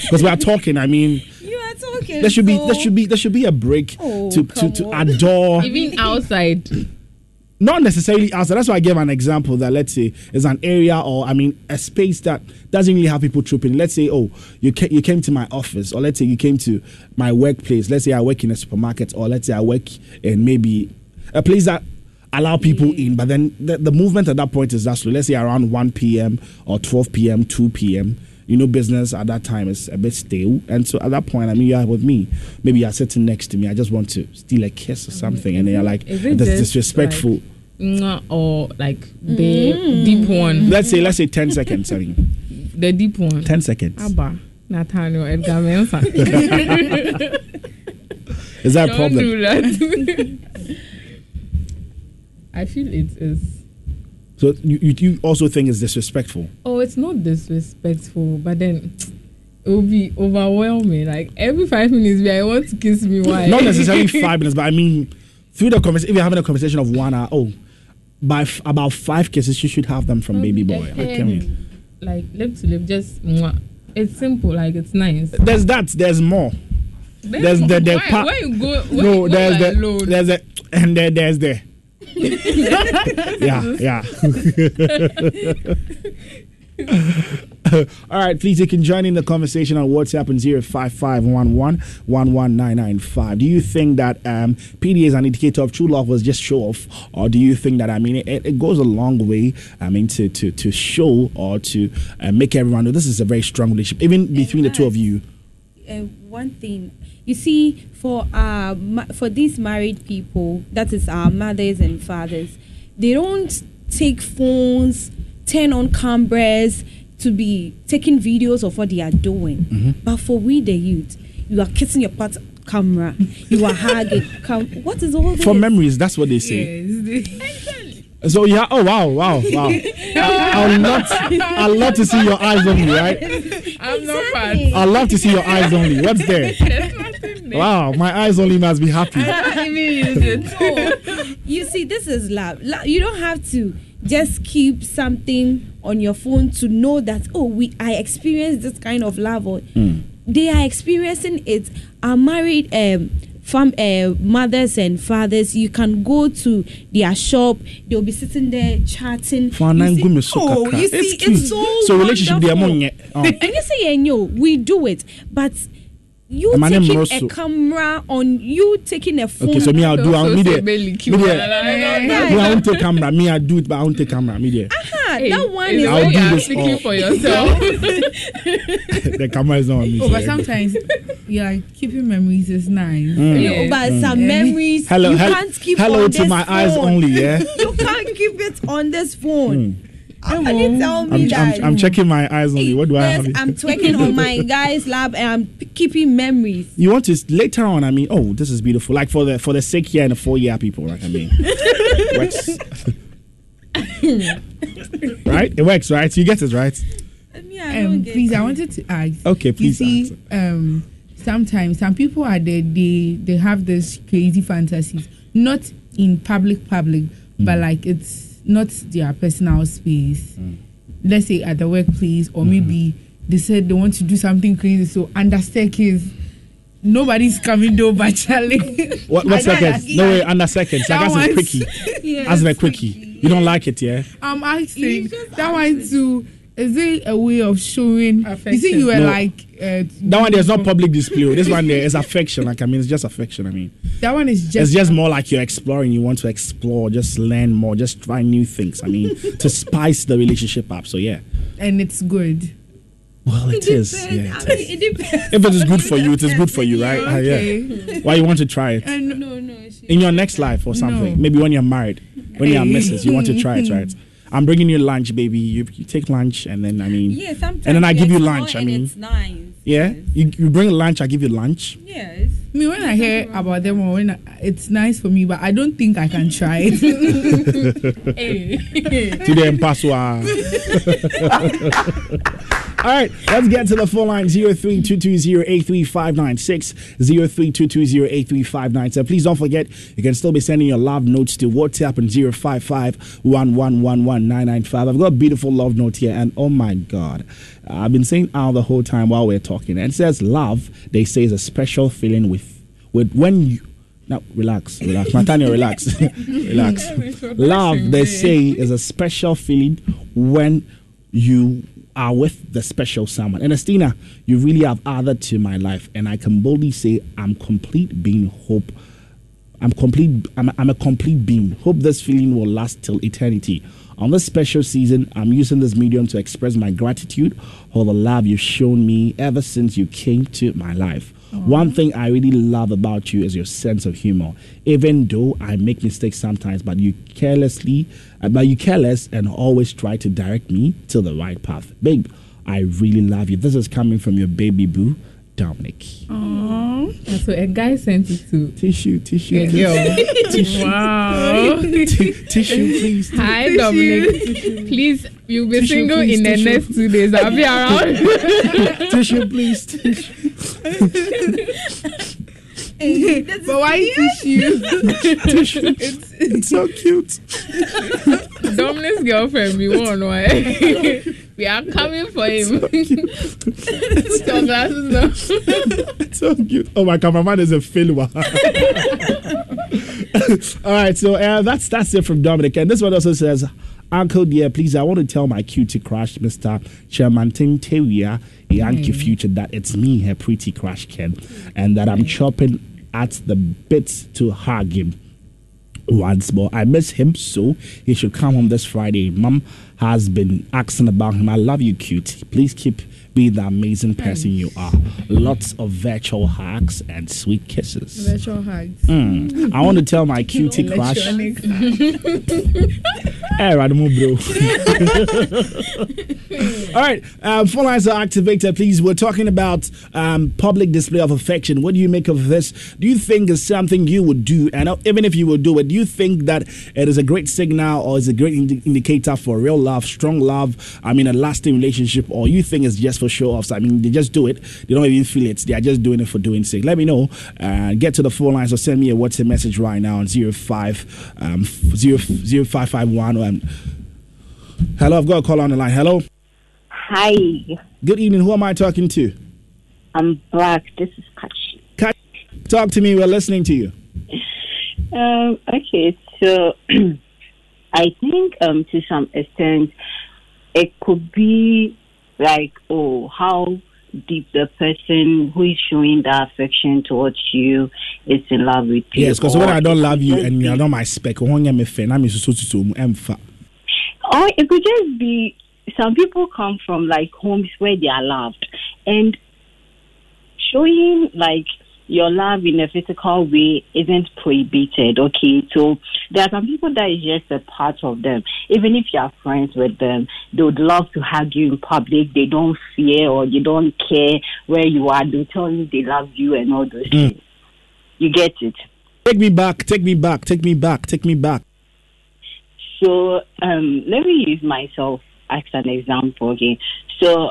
Speaker 2: Because we are talking. I mean,
Speaker 1: you are talking
Speaker 2: there should be there should be there should be a break
Speaker 1: Oh,
Speaker 2: to to, to
Speaker 1: on.
Speaker 2: adore.
Speaker 4: Even outside.
Speaker 2: Not necessarily outside. That's why I gave an example that let's say is an area or I mean a space that doesn't really have people trooping. Let's say oh you ca- you came to my office or let's say you came to my workplace. Let's say I work in a supermarket or let's say I work in maybe a place that allow people mm. in. But then the, the movement at that point is that slow. Let's say around 1 p.m. or 12 p.m., 2 p.m. You know, business at that time is a bit stale. And so at that point, I mean, you're with me. Maybe you're sitting next to me. I just want to steal a kiss or something. And then you're like,
Speaker 4: Is
Speaker 2: that's disrespectful.
Speaker 4: like- or like the mm. deep one.
Speaker 2: let's say, let's say 10 seconds. I mean,
Speaker 4: The deep one.
Speaker 2: 10 seconds.
Speaker 4: Abba. Nathaniel Edgar Mensah.
Speaker 2: Is that a
Speaker 4: Don't
Speaker 2: problem?
Speaker 4: do that. I feel it is.
Speaker 2: So you, you, you also think it's disrespectful?
Speaker 4: Oh, it's not disrespectful, but then it will be overwhelming. Like every five minutes, I want to kiss me. Why?
Speaker 2: Not necessarily five minutes, but I mean, through the conversation, if you're having a conversation of one hour, oh, by f- about five kisses, you should have them from mm, Baby Boy. Like, I mean,
Speaker 4: like lip to lip, just mwah. it's simple. Like it's nice.
Speaker 2: there's that. There's more. There's the- the
Speaker 4: why,
Speaker 2: pa-
Speaker 4: why you go? Why,
Speaker 2: no,
Speaker 4: why
Speaker 2: there's
Speaker 4: you
Speaker 2: the
Speaker 4: alone?
Speaker 2: there's the and there, there's the. Yeah, yeah. All right, please, you can join in the conversation on WhatsApp on 05511 Do you think that um, PDA is an indicator of true love was just show off? Or do you think that, I mean, it, it goes a long way, I mean, to, to, to show or to uh, make everyone know this is a very strong relationship, even between the two of you?
Speaker 1: Uh, one thing you see for uh ma- for these married people that is our mothers and fathers they don't take phones turn on cameras to be taking videos of what they are doing
Speaker 2: Mm-hmm.
Speaker 1: but for we the youth you are kissing your part camera you are hugging cam- what is all this
Speaker 2: For memories, that's what they say.
Speaker 3: Yes.
Speaker 2: So yeah, oh wow, wow, wow. I, I would love, to, I love to see your eyes only, right?
Speaker 4: I'm not fat.
Speaker 1: Exactly.
Speaker 2: I love to see your eyes only. What's there?
Speaker 4: There's nothing there.
Speaker 2: Wow, my eyes only must be happy.
Speaker 4: I don't even use it.
Speaker 1: No. you see, this is love. You don't have to just keep something on your phone to know that oh, we I experienced this kind of love. Or they are experiencing it. Our married um, fam- uh, mothers and fathers, you can go to their shop. They'll be sitting there chatting.
Speaker 2: For
Speaker 1: You
Speaker 2: an
Speaker 1: see-
Speaker 2: angu so
Speaker 1: oh,
Speaker 2: kakra.
Speaker 1: you see,
Speaker 2: It's
Speaker 1: it's,
Speaker 2: cute.
Speaker 1: so
Speaker 2: So relationship they are
Speaker 1: wonderful.
Speaker 2: monye. Oh.
Speaker 1: And you say, yeah, no, we do it, but. You
Speaker 2: Am I name
Speaker 1: taking a camera on you taking a phone
Speaker 2: Okay, so me I'll do. I'll
Speaker 4: Also
Speaker 2: me
Speaker 4: say
Speaker 2: there.
Speaker 4: belly
Speaker 2: Me
Speaker 4: cute.
Speaker 2: there.
Speaker 4: Like,
Speaker 2: Me I won't take camera. Me I do it, but I won't take camera. Me there.
Speaker 1: Ah,
Speaker 4: Hey,
Speaker 1: that one
Speaker 4: it's
Speaker 1: is
Speaker 2: I'll do
Speaker 4: you
Speaker 2: this
Speaker 4: speaking
Speaker 2: all.
Speaker 4: for yourself.
Speaker 2: the camera is not on me.
Speaker 3: Oh,
Speaker 2: so
Speaker 3: but
Speaker 2: yeah.
Speaker 3: sometimes yeah, keeping memories is nice.
Speaker 2: Mm.
Speaker 1: No,
Speaker 4: Yeah.
Speaker 1: but some
Speaker 3: Mm.
Speaker 1: memories
Speaker 2: Hello,
Speaker 1: you
Speaker 2: hel-
Speaker 1: can't keep
Speaker 2: hello
Speaker 1: on
Speaker 2: to
Speaker 1: this
Speaker 2: my eyes only. Yeah.
Speaker 1: You can't keep it on this phone. Can you tell me
Speaker 2: I'm,
Speaker 1: that?
Speaker 2: I'm, I'm checking my eyes on you. What do I
Speaker 1: yes,
Speaker 2: have?
Speaker 1: I'm twerking on my guy's lab and I'm p- keeping memories.
Speaker 2: you want to later on? I mean, oh, this is beautiful. Like for the for the six year and the four year people, right? I mean, works. right? It works, right? You get it, right?
Speaker 1: Me, I don't
Speaker 3: Um,
Speaker 1: get
Speaker 3: please, I wanted to ask.
Speaker 2: Okay, please
Speaker 3: You see, um, sometimes some people are there. They they have this crazy fantasies, not in public, public, but
Speaker 2: Mm.
Speaker 3: like it's not their personal space.
Speaker 2: Mm.
Speaker 3: Let's say at the workplace, or
Speaker 2: Mm-hmm.
Speaker 3: maybe they said they want to do something crazy. So under staircase, nobody's coming though, but Charlie.
Speaker 2: What, what
Speaker 3: I
Speaker 2: seconds?
Speaker 3: like-
Speaker 2: No way, under seconds. Like
Speaker 3: That
Speaker 2: that's a quickie.
Speaker 1: Yes.
Speaker 2: As a quickie. You don't like it, yeah?
Speaker 3: I'm asking that one too. Is it a way of showing? Affection. You see, you were
Speaker 2: No.
Speaker 3: like uh,
Speaker 2: That one there's no public display. This one there is affection. Like I mean, it's just affection. I mean,
Speaker 3: That one is just.
Speaker 2: it's
Speaker 3: just.
Speaker 2: just more like you're exploring. You want to explore, just learn more, just try new things. I mean, to spice the relationship up. So yeah.
Speaker 3: and it's good.
Speaker 2: Well, it is.
Speaker 1: Depends.
Speaker 2: Yeah.
Speaker 1: I
Speaker 2: It
Speaker 1: mean, it depends.
Speaker 2: If it is good for you, it is good for you, right? Ah, yeah.
Speaker 3: Okay.
Speaker 2: Why you want to try it
Speaker 3: And
Speaker 1: No, no.
Speaker 2: in your next life or something?
Speaker 3: No.
Speaker 2: Maybe when you're married, when you're
Speaker 3: Hey.
Speaker 2: missus, you want to try it, right? I'm bringing you lunch, baby. You, you take lunch, and then I mean,
Speaker 1: Yeah, sometimes.
Speaker 2: And then I give you lunch, I mean.
Speaker 1: it's nice.
Speaker 2: yeah, you, you bring lunch, I give you lunch.
Speaker 1: Yes.
Speaker 3: me when I hear about them, or when I, it's nice for me, but I don't think I can try it.
Speaker 4: Hey.
Speaker 2: to the impasse. All right, let's get to the phone line 0322083596 0322083597. Please don't forget, you can still be sending your love notes to WhatsApp and 055 I've got a beautiful love note here, and oh my God, I've been saying out the whole time while we're talking. And it says, Love, they say, is a special feeling with, with when you. Now, relax, relax. Matanya, relax. relax. Love, they say, is a special feeling when you are with the special someone. And Estina, you really have added to my life, and I can boldly say I'm complete being hope. I'm complete. I'm, I'm a complete being. Hope this feeling will last till eternity. On this special season, I'm using this medium to express my gratitude for the love you've shown me ever since you came to my life. One thing I really love about you is your sense of humor. Even though I make mistakes sometimes, but you carelessly, uh, but you careless and always try to direct me to the right path. Babe, I really love you. This is coming from your baby boo, Dominic. Aww.
Speaker 4: So a guy sent it to
Speaker 2: Tissue, tissue,
Speaker 4: a
Speaker 2: please.
Speaker 4: girl. wow.
Speaker 2: T- tissue, please.
Speaker 4: Hi, Dominic. Please, you'll be
Speaker 2: Tissue,
Speaker 4: single
Speaker 2: please,
Speaker 4: in the next two days. I'll be around.
Speaker 2: tissue, please. Tissue.
Speaker 3: But why tissue?
Speaker 2: tissue. It's so cute.
Speaker 4: Dominic's girlfriend, we won't know. eh? we are coming for him. Your glasses now.
Speaker 2: It's so cute. Oh, my cameraman is a failure. All right, so uh, that's that's it from Dominic, and this one also says, Uncle dear, please, I want to tell my cutie crush, Mr. Chairman Tim Tewia, Yankee Future, that it's me, her pretty crush Ken, and that I'm chopping at the bits to hug him once more. I miss him so he should come home this Friday. Mom has been asking about him. I love you, cutie. Please keep being the amazing person you are. Lots of virtual hugs and sweet kisses.
Speaker 3: Virtual hugs.
Speaker 2: Mm. I want to tell my cutie crush. Hey, Radamu, bro. All right, um, phone lines are activated. Please, we're talking about um, public display of affection. What do you make of this? Do you think it's something you would do? And uh, even if you would do it, do you think that it is a great signal or is a great indi- indicator for real love, strong love? I mean, a lasting relationship, or you think it's just for show offs? I mean, they just do it. They don't even feel it. They are just doing it for doing sake. Let me know. Uh, get to the phone lines or send me a WhatsApp message right now on 05 um, 0, 0551 um, Hello, I've got a call on the line. Hello.
Speaker 5: Hi,
Speaker 2: Good evening. Who am I talking to?
Speaker 5: I'm Black. This is Kachi.
Speaker 2: Kat, talk to me. We're listening to you.
Speaker 5: Um, okay, so I think um, to some extent it could be like, oh, how deep the person who is showing the affection towards you is in love with you.
Speaker 2: Yes, because when I don't love you and you're not my spec, I'm.
Speaker 5: Or it could just be some people come from like homes where they are loved and showing like your love in a physical way isn't prohibited, okay? So there are some people that is just a part of them. Even if you are friends with them, they would love to hug you in public. They don't fear or they don't care where you are. They tell you they love you and all those things. You get it?
Speaker 2: Take me back, take me back, take me back, take me back.
Speaker 5: So um, let me use myself as an example. Okay, so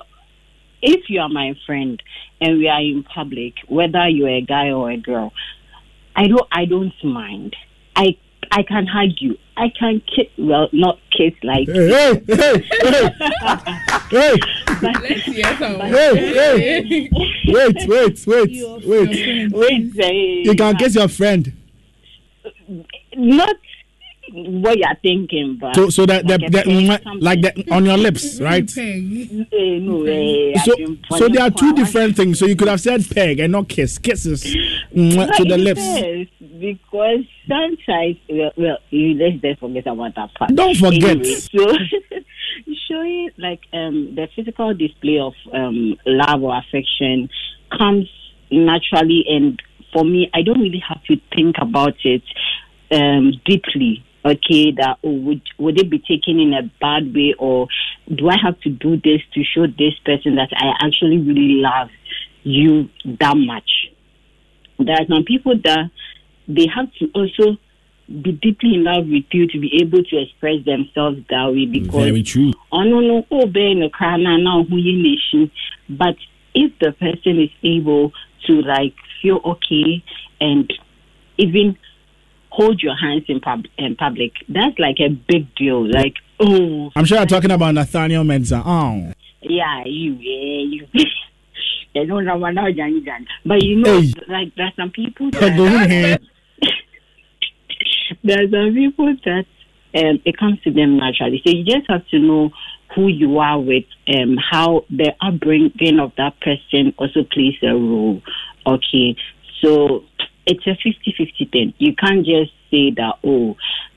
Speaker 5: if you are my friend and we are in public, whether you're a guy or a girl, I don't I don't mind. I I can hug you. I can kiss. Well, not kiss like.
Speaker 2: Hey, hey, hey, hey, hey,
Speaker 3: Let's hear some.
Speaker 2: hey, hey. Wait, wait, wait, wait.
Speaker 5: Wait,
Speaker 2: You can kiss your friend.
Speaker 5: not what you're thinking, but
Speaker 2: So, so that, that,
Speaker 5: like a
Speaker 2: that
Speaker 5: peg,
Speaker 2: like that on your lips, right?
Speaker 3: Peg.
Speaker 5: Eh, no, eh,
Speaker 2: So, so there are two different things. So you could have said peg and not kiss. Kisses mwah, to the lips.
Speaker 5: Yes, because sometimes, well, well you, let's just forget about that part.
Speaker 2: Don't forget.
Speaker 5: Anyway, so showing like um, the physical display of um, love or affection comes naturally, and for me, I don't really have to think about it um, deeply. Okay, that oh, would would it be taken in a bad way, or do I have to do this to show this person that I actually really love you that much? there are some people that they have to also be deeply in love with you to be able to express themselves that way because
Speaker 2: Very true.
Speaker 5: oh no no oh be no cry now who but if the person is able to like feel okay and even hold your hands in, pub- in public that's like a big deal like oh
Speaker 2: I'm sure you're talking about Nathaniel Menza. Oh.
Speaker 5: yeah, you, yeah, you. I don't know what now, Johnny John. But you know,
Speaker 2: Hey.
Speaker 5: like there's some people that
Speaker 2: ahead.
Speaker 5: there's some people that um, it comes to them naturally. So you just have to know who you are with, um, how the upbringing of that person also plays a role. Okay, so it's a 50-50 thing. You can't just say that oh,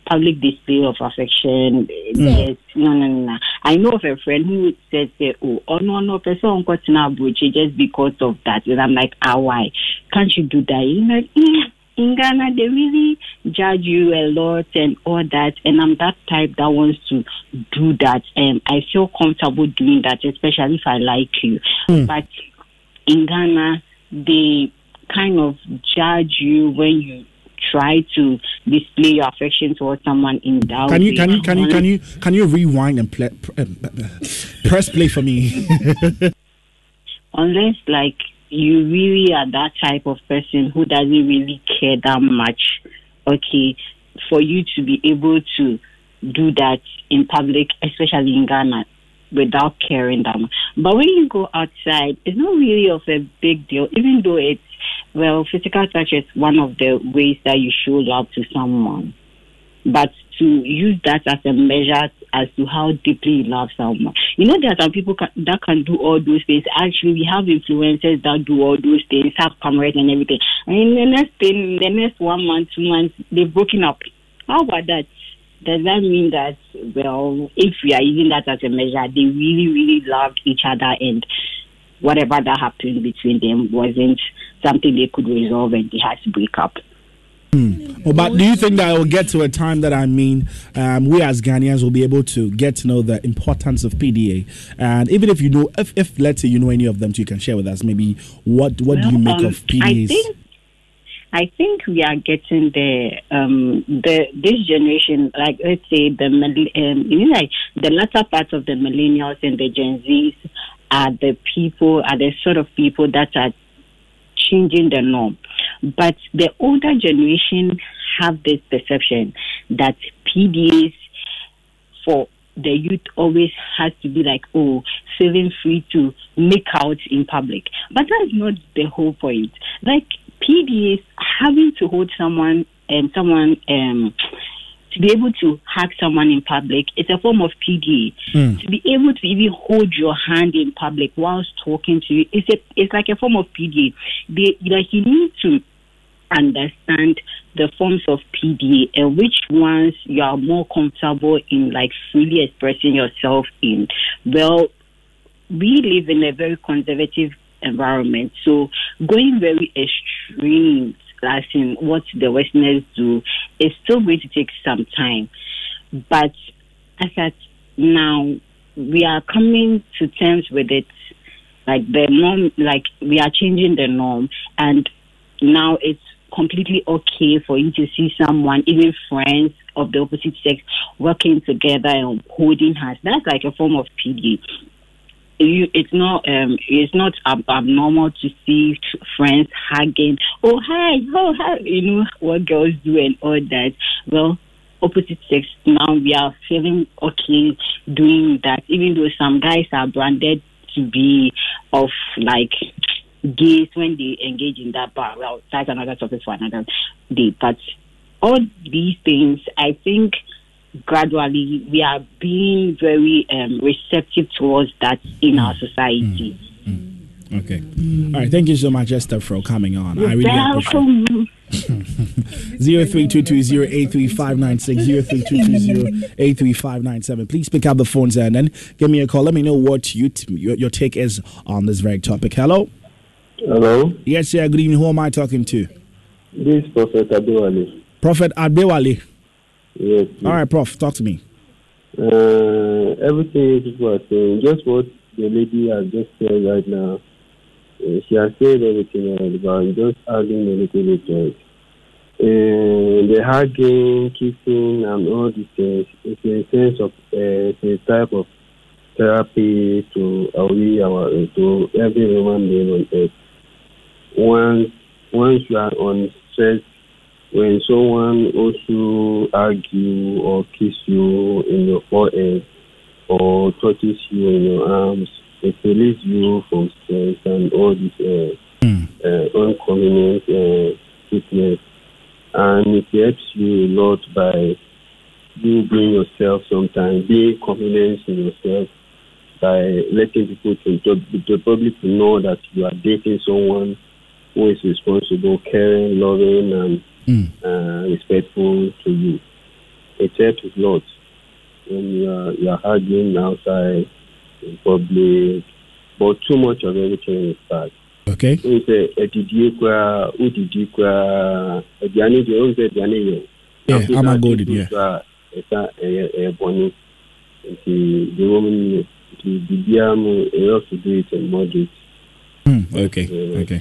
Speaker 5: public display of affection. Yes, no, no, no, no. I know of a friend who said, say, oh, oh no, no, person got in Abuja just because of that. And I'm like, ah, why? Can't you do that? Like, mm, in Ghana, they really judge you a lot and all that. And I'm that type that wants to do that. And I feel comfortable doing that, especially if I like you. But in Ghana, they kind of judge you when you try to display your affection towards someone in that
Speaker 2: Can you can you can you can you can you rewind and play, uh, press play for me?
Speaker 5: unless like you really are that type of person who doesn't really care that much okay for you to be able to do that in public especially in ghana without caring that much but when you go outside it's not really of a big deal even though it's well physical touch is one of the ways that you show love to someone but to use that as a measure as to how deeply you love someone. You know, there are some people can, that can do all those things. Actually, we have influencers that do all those things, have cameras and everything. And in the next thing, the next one month, two months, they've broken up. How about that? Does that mean that, well, if we are using that as a measure, they really, really loved each other and whatever that happened between them wasn't something they could resolve and they had to break up?
Speaker 2: Hmm. Well, but do you think that it will get to a time that I mean, um, we as Ghanaians will be able to get to know the importance of PDA, and even if you know, if, if let's say you know any of them, too, you can share with us. Maybe what what well, do you make um, of PDAs?
Speaker 5: I think, I think we are getting the um, the this generation, like let's say the um, you know, like the latter part of the millennials and the Gen Zs are the people are the sort of people that are changing the norm. But the older generation have this perception that PDAs for the youth always has to be like, oh, feeling free to make out in public. But that's not the whole point. Like PDAs having to hold someone and someone um to be able to hug someone in public, it's a form of PDA. Mm. To be able to even hold your hand in public whilst talking to you, it's a, it's like a form of PDA. They, like you need to understand the forms of PDA and which ones you are more comfortable in, like freely expressing yourself in. Well, we live in a very conservative environment, so going very extreme as what the Westerners do, is still going to take some time. But as at now, we are coming to terms with it. Like the norm, like we are changing the norm, and now it's completely okay for you to see someone, even friends of the opposite sex, working together and holding hands. That's like a form of PD you, it's not um, it's not ab- abnormal to see friends hugging. Oh hi, oh hi, you know what girls do and all that. Well, opposite sex now we are feeling okay doing that, even though some guys are branded to be of like gays when they engage in that bar. Well, that's another topic for another day. But all these things, I think gradually we are being very um, receptive towards that in our society.
Speaker 2: Mm. Mm. Okay. All right. Thank you so much, Esther, for coming on.
Speaker 5: You're I really
Speaker 2: welcome. Zero three two two zero eight three five nine six zero three two two zero eight three five nine seven. Please pick up the phones and then give me a call. Let me know what you t- your, your take is on this very topic. Hello.
Speaker 6: Hello.
Speaker 2: Yes, yeah. Good evening. Who am I talking to?
Speaker 6: This is Prophet Adewale.
Speaker 2: Prophet Adewale.
Speaker 6: Yes.
Speaker 2: All right, Prof. Talk to me.
Speaker 6: Uh, everything people are saying, just what the lady has just said right now. Uh, she has said everything right, but I'm just adding a little bit to it. Uh, the hugging, kissing, and all these things, it's a sense of uh, a type of therapy to our to every human being on earth. Once once you are on stress when someone also argue or kiss you in your forehead or touches you in your arms, it relieves you from stress and all this uh, mm. uh, inconvenient uh, sickness. And it helps you a lot by you being yourself sometimes, being confident in yourself by letting people to, to the public to know that you are dating someone who is responsible, caring, loving, and mm. uh, respectful to you. It helps a lot when you are, you are hugging outside in public, but too much of everything is bad.
Speaker 2: Okay.
Speaker 6: Wọ́n sẹ ẹ̀dìdì ekura ọ̀dìdì ekura ẹ̀dìánì di wọ́n sẹ ẹ̀dìánì yẹ.
Speaker 2: Yeah, I'm a good idea.
Speaker 6: Ẹ̀ka ẹ̀yẹ ẹ̀yẹ bọ̀ni nti di wọ́n mu nti bìbíà mu ẹ̀yẹ ọ̀sùn do it and moderate.
Speaker 2: Mm, okay, okay.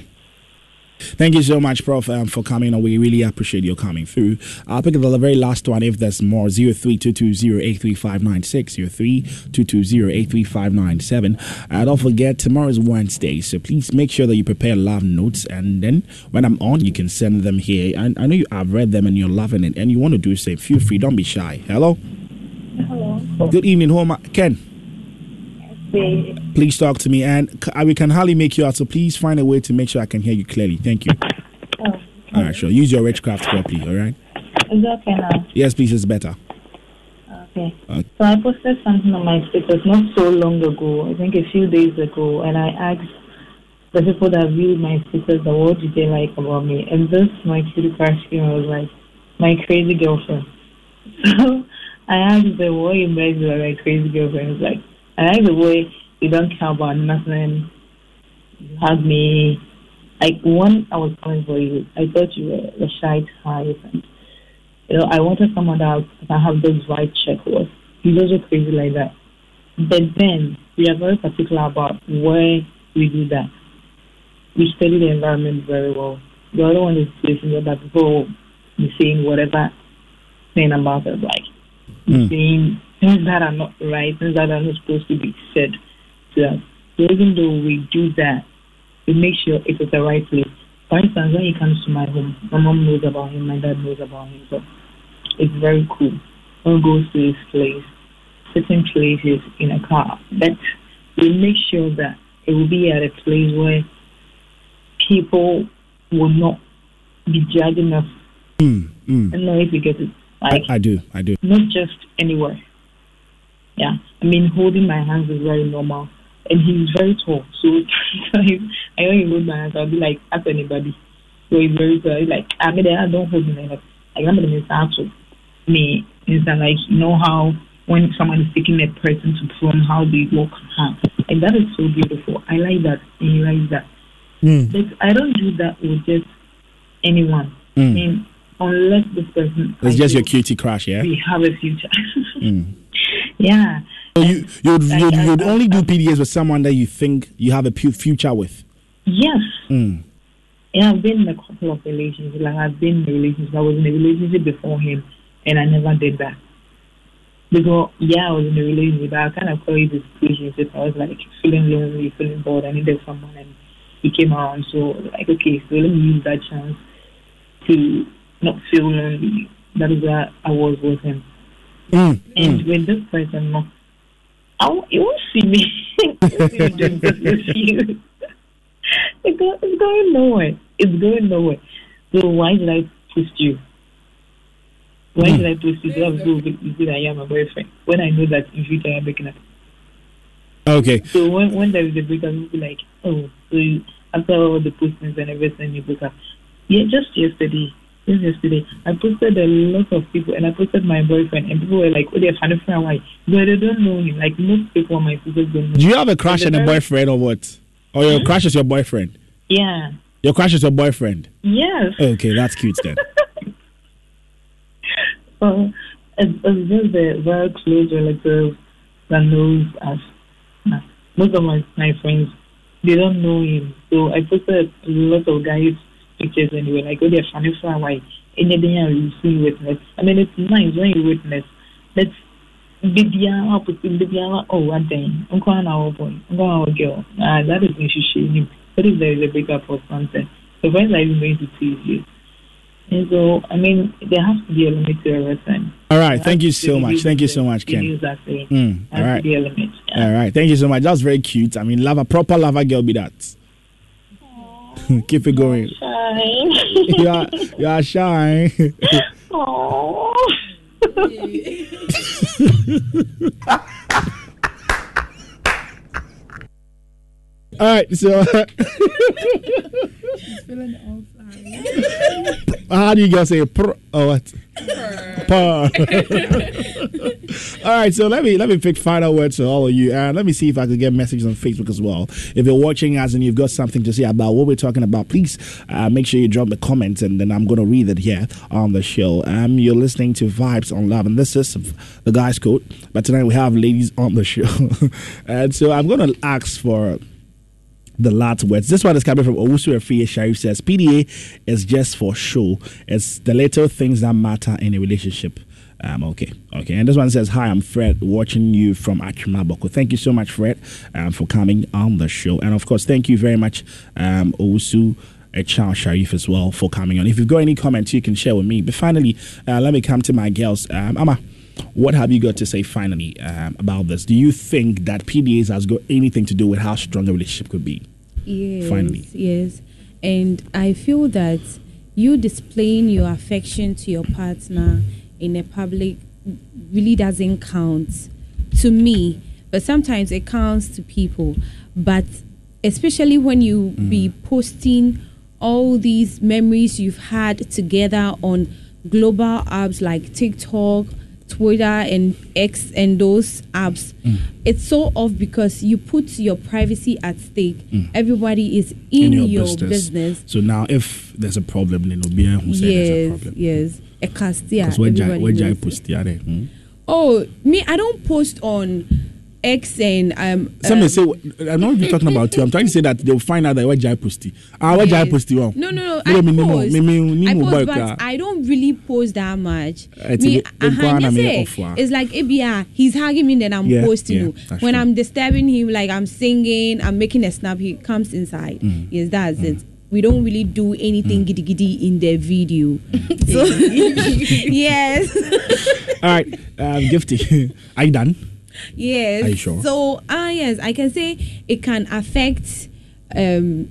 Speaker 2: Thank you so much, Prof, um, for coming on. We really appreciate your coming through. I'll pick up the very last one if there's more 0322083596, 0322083597. And don't forget, tomorrow is Wednesday, so please make sure that you prepare love notes. And then when I'm on, you can send them here. And I know you have read them and you're loving it, and you want to do the same. Feel free, don't be shy. Hello?
Speaker 7: Hello.
Speaker 2: Good evening, who am Ken. Please talk to me, and we can hardly make you out. So please find a way to make sure I can hear you clearly. Thank you.
Speaker 7: Oh,
Speaker 2: all right, sure. Use your witchcraft properly. All right.
Speaker 7: Is it okay now?
Speaker 2: Yes, please. It's better.
Speaker 7: Okay. Okay.
Speaker 2: Okay.
Speaker 7: So I posted something on my status not so long ago, I think a few days ago, and I asked the people that viewed my status, the what did they like about me? And this, my cutie crush was like, my crazy girlfriend. So I asked the way you guys were my crazy girlfriend. It's like, I like the way you don't care about nothing. You hug me. Like when I was coming for you, I thought you were a shy type and you know, I wanted someone that I have this right check with. He's also crazy like that. But then we are very particular about where we do that. We study the environment very well. The other one is placing that people be saying whatever saying about us, like
Speaker 2: Mm.
Speaker 7: saying things that are not right, things that are not supposed to be said to us. So even though we do that, we make sure it is the right place. For instance, when he comes to my home, my mom knows about him, my dad knows about him, so it's very cool. He goes to his place, certain places in a car, but we make sure that it will be at a place where people will not be judging us.
Speaker 2: Mm, mm.
Speaker 7: I don't know if you get it.
Speaker 2: I, I do, I do.
Speaker 7: not just anywhere. Yeah, I mean, holding my hands is very normal, and he's very tall. So I know he hold my hands, I'll be like, ask anybody. So he's very tall. He's like, I mean, I don't hold my hands. Like, I'm going to me. Is that like you know how when someone is taking a person to prom, how they walk, huh? and that is so beautiful. I like that, and he likes that.
Speaker 2: Mm,
Speaker 7: But I don't do that with just anyone. I
Speaker 2: mm.
Speaker 7: mean, unless this person
Speaker 2: It's
Speaker 7: I
Speaker 2: just your cutie crush, yeah.
Speaker 7: we have a future.
Speaker 2: Mm.
Speaker 7: yeah.
Speaker 2: So you you'd
Speaker 7: Like,
Speaker 2: you'd, you'd only do PDAs with someone that you think you have a pu- future with.
Speaker 7: Yes.
Speaker 2: Mm.
Speaker 7: Yeah, I've been in a couple of relationships. Like I've been in a relationship. I was in a relationship before him, and I never did that. Because yeah, I was in a relationship. But I kind of call it a relationship. I was like feeling lonely, feeling bored. I needed someone, and he came around. So like, okay, so let me use that chance to not feel lonely. That is where I was with him.
Speaker 2: Mm.
Speaker 7: And
Speaker 2: Mm.
Speaker 7: with this person, no, I won't, you won't see me. Doing this with you. It go, it's going nowhere. It's going nowhere. So why did I post you? Why
Speaker 2: Hmm.
Speaker 7: did I post you? So big, you see I am a boyfriend. When I know that in future I'm breaking up.
Speaker 2: Okay.
Speaker 7: So when when there is a breakup, you'll be like, oh, so you, after all the postings and everything, you break up. Yeah, just yesterday. Just yesterday, I posted a lot of people, and I posted my boyfriend, and people were like, "Oh, they're funny for why?" But they don't know him. Like most people on my people don't know.
Speaker 2: Do you have a crush and a boyfriend or what? Or your crush is your boyfriend?
Speaker 7: Yeah.
Speaker 2: Your crush is your boyfriend.
Speaker 7: Yes.
Speaker 2: Okay, that's cute then.
Speaker 7: well, oh, it's, it's just the very close relatives that knows us. Most of my, my friends, they don't know him. So I posted a lot of guys' pictures and were like, oh, they're funny for why. Anything you see witness. I mean, it's nice when you witness. Let's Bibiara, put Bibiara, oh, what then? I'm calling our boy, I'm calling our girl. Ah, that is when she shame What if there is a breakup or something? The friends are even going to tease you. And so, I mean, there has to be a limit to everything.
Speaker 2: All right.
Speaker 7: There
Speaker 2: Thank you so much. Thank you so much, Ken.
Speaker 7: use that thing.
Speaker 2: Mm, all right.
Speaker 7: to be a limit. Yeah.
Speaker 2: All right. Thank you so much. That's very cute. I mean, love a proper lover girl be that. Keep it going. you are you are shy.
Speaker 7: Aww.
Speaker 2: All right. So
Speaker 3: Feeling all fine.
Speaker 2: How do you guys say pr or what? Purr. all right, so let me let me pick final words to all of you, and let me see if I can get messages on Facebook as well. If you're watching us and you've got something to say about what we're talking about, please uh, make sure you drop the comments, and then I'm going to read it here on the show. Um, you're listening to Vibes on Love, and this is the guys' code. But tonight we have ladies on the show, and so I'm going to ask for the last words. This one is coming from Owusu Efie Sharif says PDA is just for show. It's the little things that matter in a relationship. Um, okay, okay. And this one says, Hi, I'm Fred, watching you from Achimaboko. Thank you so much, Fred, um, for coming on the show. And of course, thank you very much, um, Owusu Charles Sharif as well for coming on. If you've got any comments, you can share with me. But finally, uh, let me come to my girls. Um, what have you got to say finally um, about this? Do you think that PDAs has got anything to do with how strong a relationship could be?
Speaker 1: Yes.
Speaker 2: Finally.
Speaker 1: Yes. And I feel that you displaying your affection to your partner in a public really doesn't count to me, but sometimes it counts to people. But especially when you mm. be posting all these memories you've had together on global apps like TikTok, Twitter, and X, and those apps,
Speaker 2: Mm.
Speaker 1: it's so off because you put your privacy at stake.
Speaker 2: Mm.
Speaker 1: Everybody is in,
Speaker 2: In
Speaker 1: your, business.
Speaker 2: So now, if there's a problem, then be who said there's a problem.
Speaker 1: yes. A cast, yeah.
Speaker 2: Because where Jai
Speaker 1: everybody
Speaker 2: where Jai
Speaker 1: knows.
Speaker 2: post the other. Hmm?
Speaker 1: Oh, me, I don't post on X and um.
Speaker 2: Some may
Speaker 1: um,
Speaker 2: say, I'm not even talking about you. I'm trying to say that they'll find out that where Jai posty. Ah, Jai
Speaker 1: yes.
Speaker 2: posty. Oh.
Speaker 1: No, no, no.
Speaker 2: Me,
Speaker 1: I
Speaker 2: me, me,
Speaker 1: post.
Speaker 2: me, me, me,
Speaker 1: I post, but. I don't really post that much.
Speaker 2: Eh,
Speaker 1: Me,
Speaker 2: eh,
Speaker 1: uh-huh, yes,
Speaker 2: ah.
Speaker 1: it's like ABR. He's hugging me, then I'm
Speaker 2: Yeah,
Speaker 1: posting.
Speaker 2: yeah,
Speaker 1: when
Speaker 2: true.
Speaker 1: I'm disturbing him, like I'm singing, I'm making a snap. He comes inside.
Speaker 2: Mm.
Speaker 1: Yes, that's it. We don't really do anything giddy giddy in the video.
Speaker 2: Mm.
Speaker 1: So yes.
Speaker 2: All right, um, Gifty. Are you done?
Speaker 1: Yes.
Speaker 2: Are you sure?
Speaker 1: So ah yes, I can say it can affect um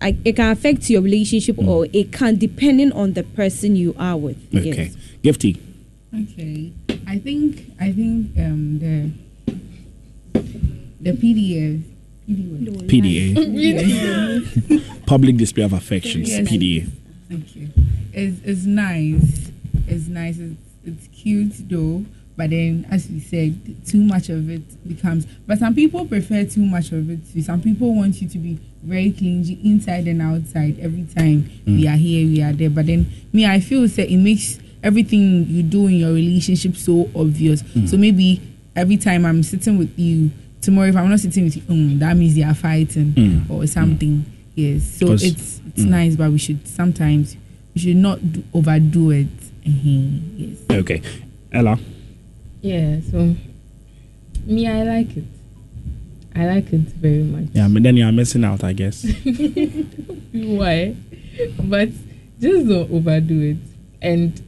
Speaker 1: I, it can affect your relationship
Speaker 2: Mm.
Speaker 1: or it can depending on the person you are with.
Speaker 2: Okay.
Speaker 1: Yes.
Speaker 2: Gifty.
Speaker 3: Okay, I think I think um the the PDF
Speaker 2: PDA.
Speaker 3: PDA
Speaker 2: Public display of affections.
Speaker 3: Yes.
Speaker 2: PDA.
Speaker 3: okay is it's nice. It's nice. It's, it's cute though. But then, as we said, too much of it becomes. But some people prefer too much of it too. Some people want you to be very clingy inside and outside every time we are here, we are there. But then, me, I feel that it makes everything you do in your relationship so obvious. So maybe every time I'm sitting with you, tomorrow if I'm not sitting with you, um, that means they are fighting
Speaker 2: Mm.
Speaker 3: or something. Yes. So it's it's
Speaker 2: mm.
Speaker 3: nice, but we should sometimes we should not do, overdo it. Mhm, Yes.
Speaker 2: Okay. Ella.
Speaker 4: Yeah, so me, I like it. I like it very much.
Speaker 2: Yeah, but then you're missing out, I guess.
Speaker 4: Why? But just don't overdo it. And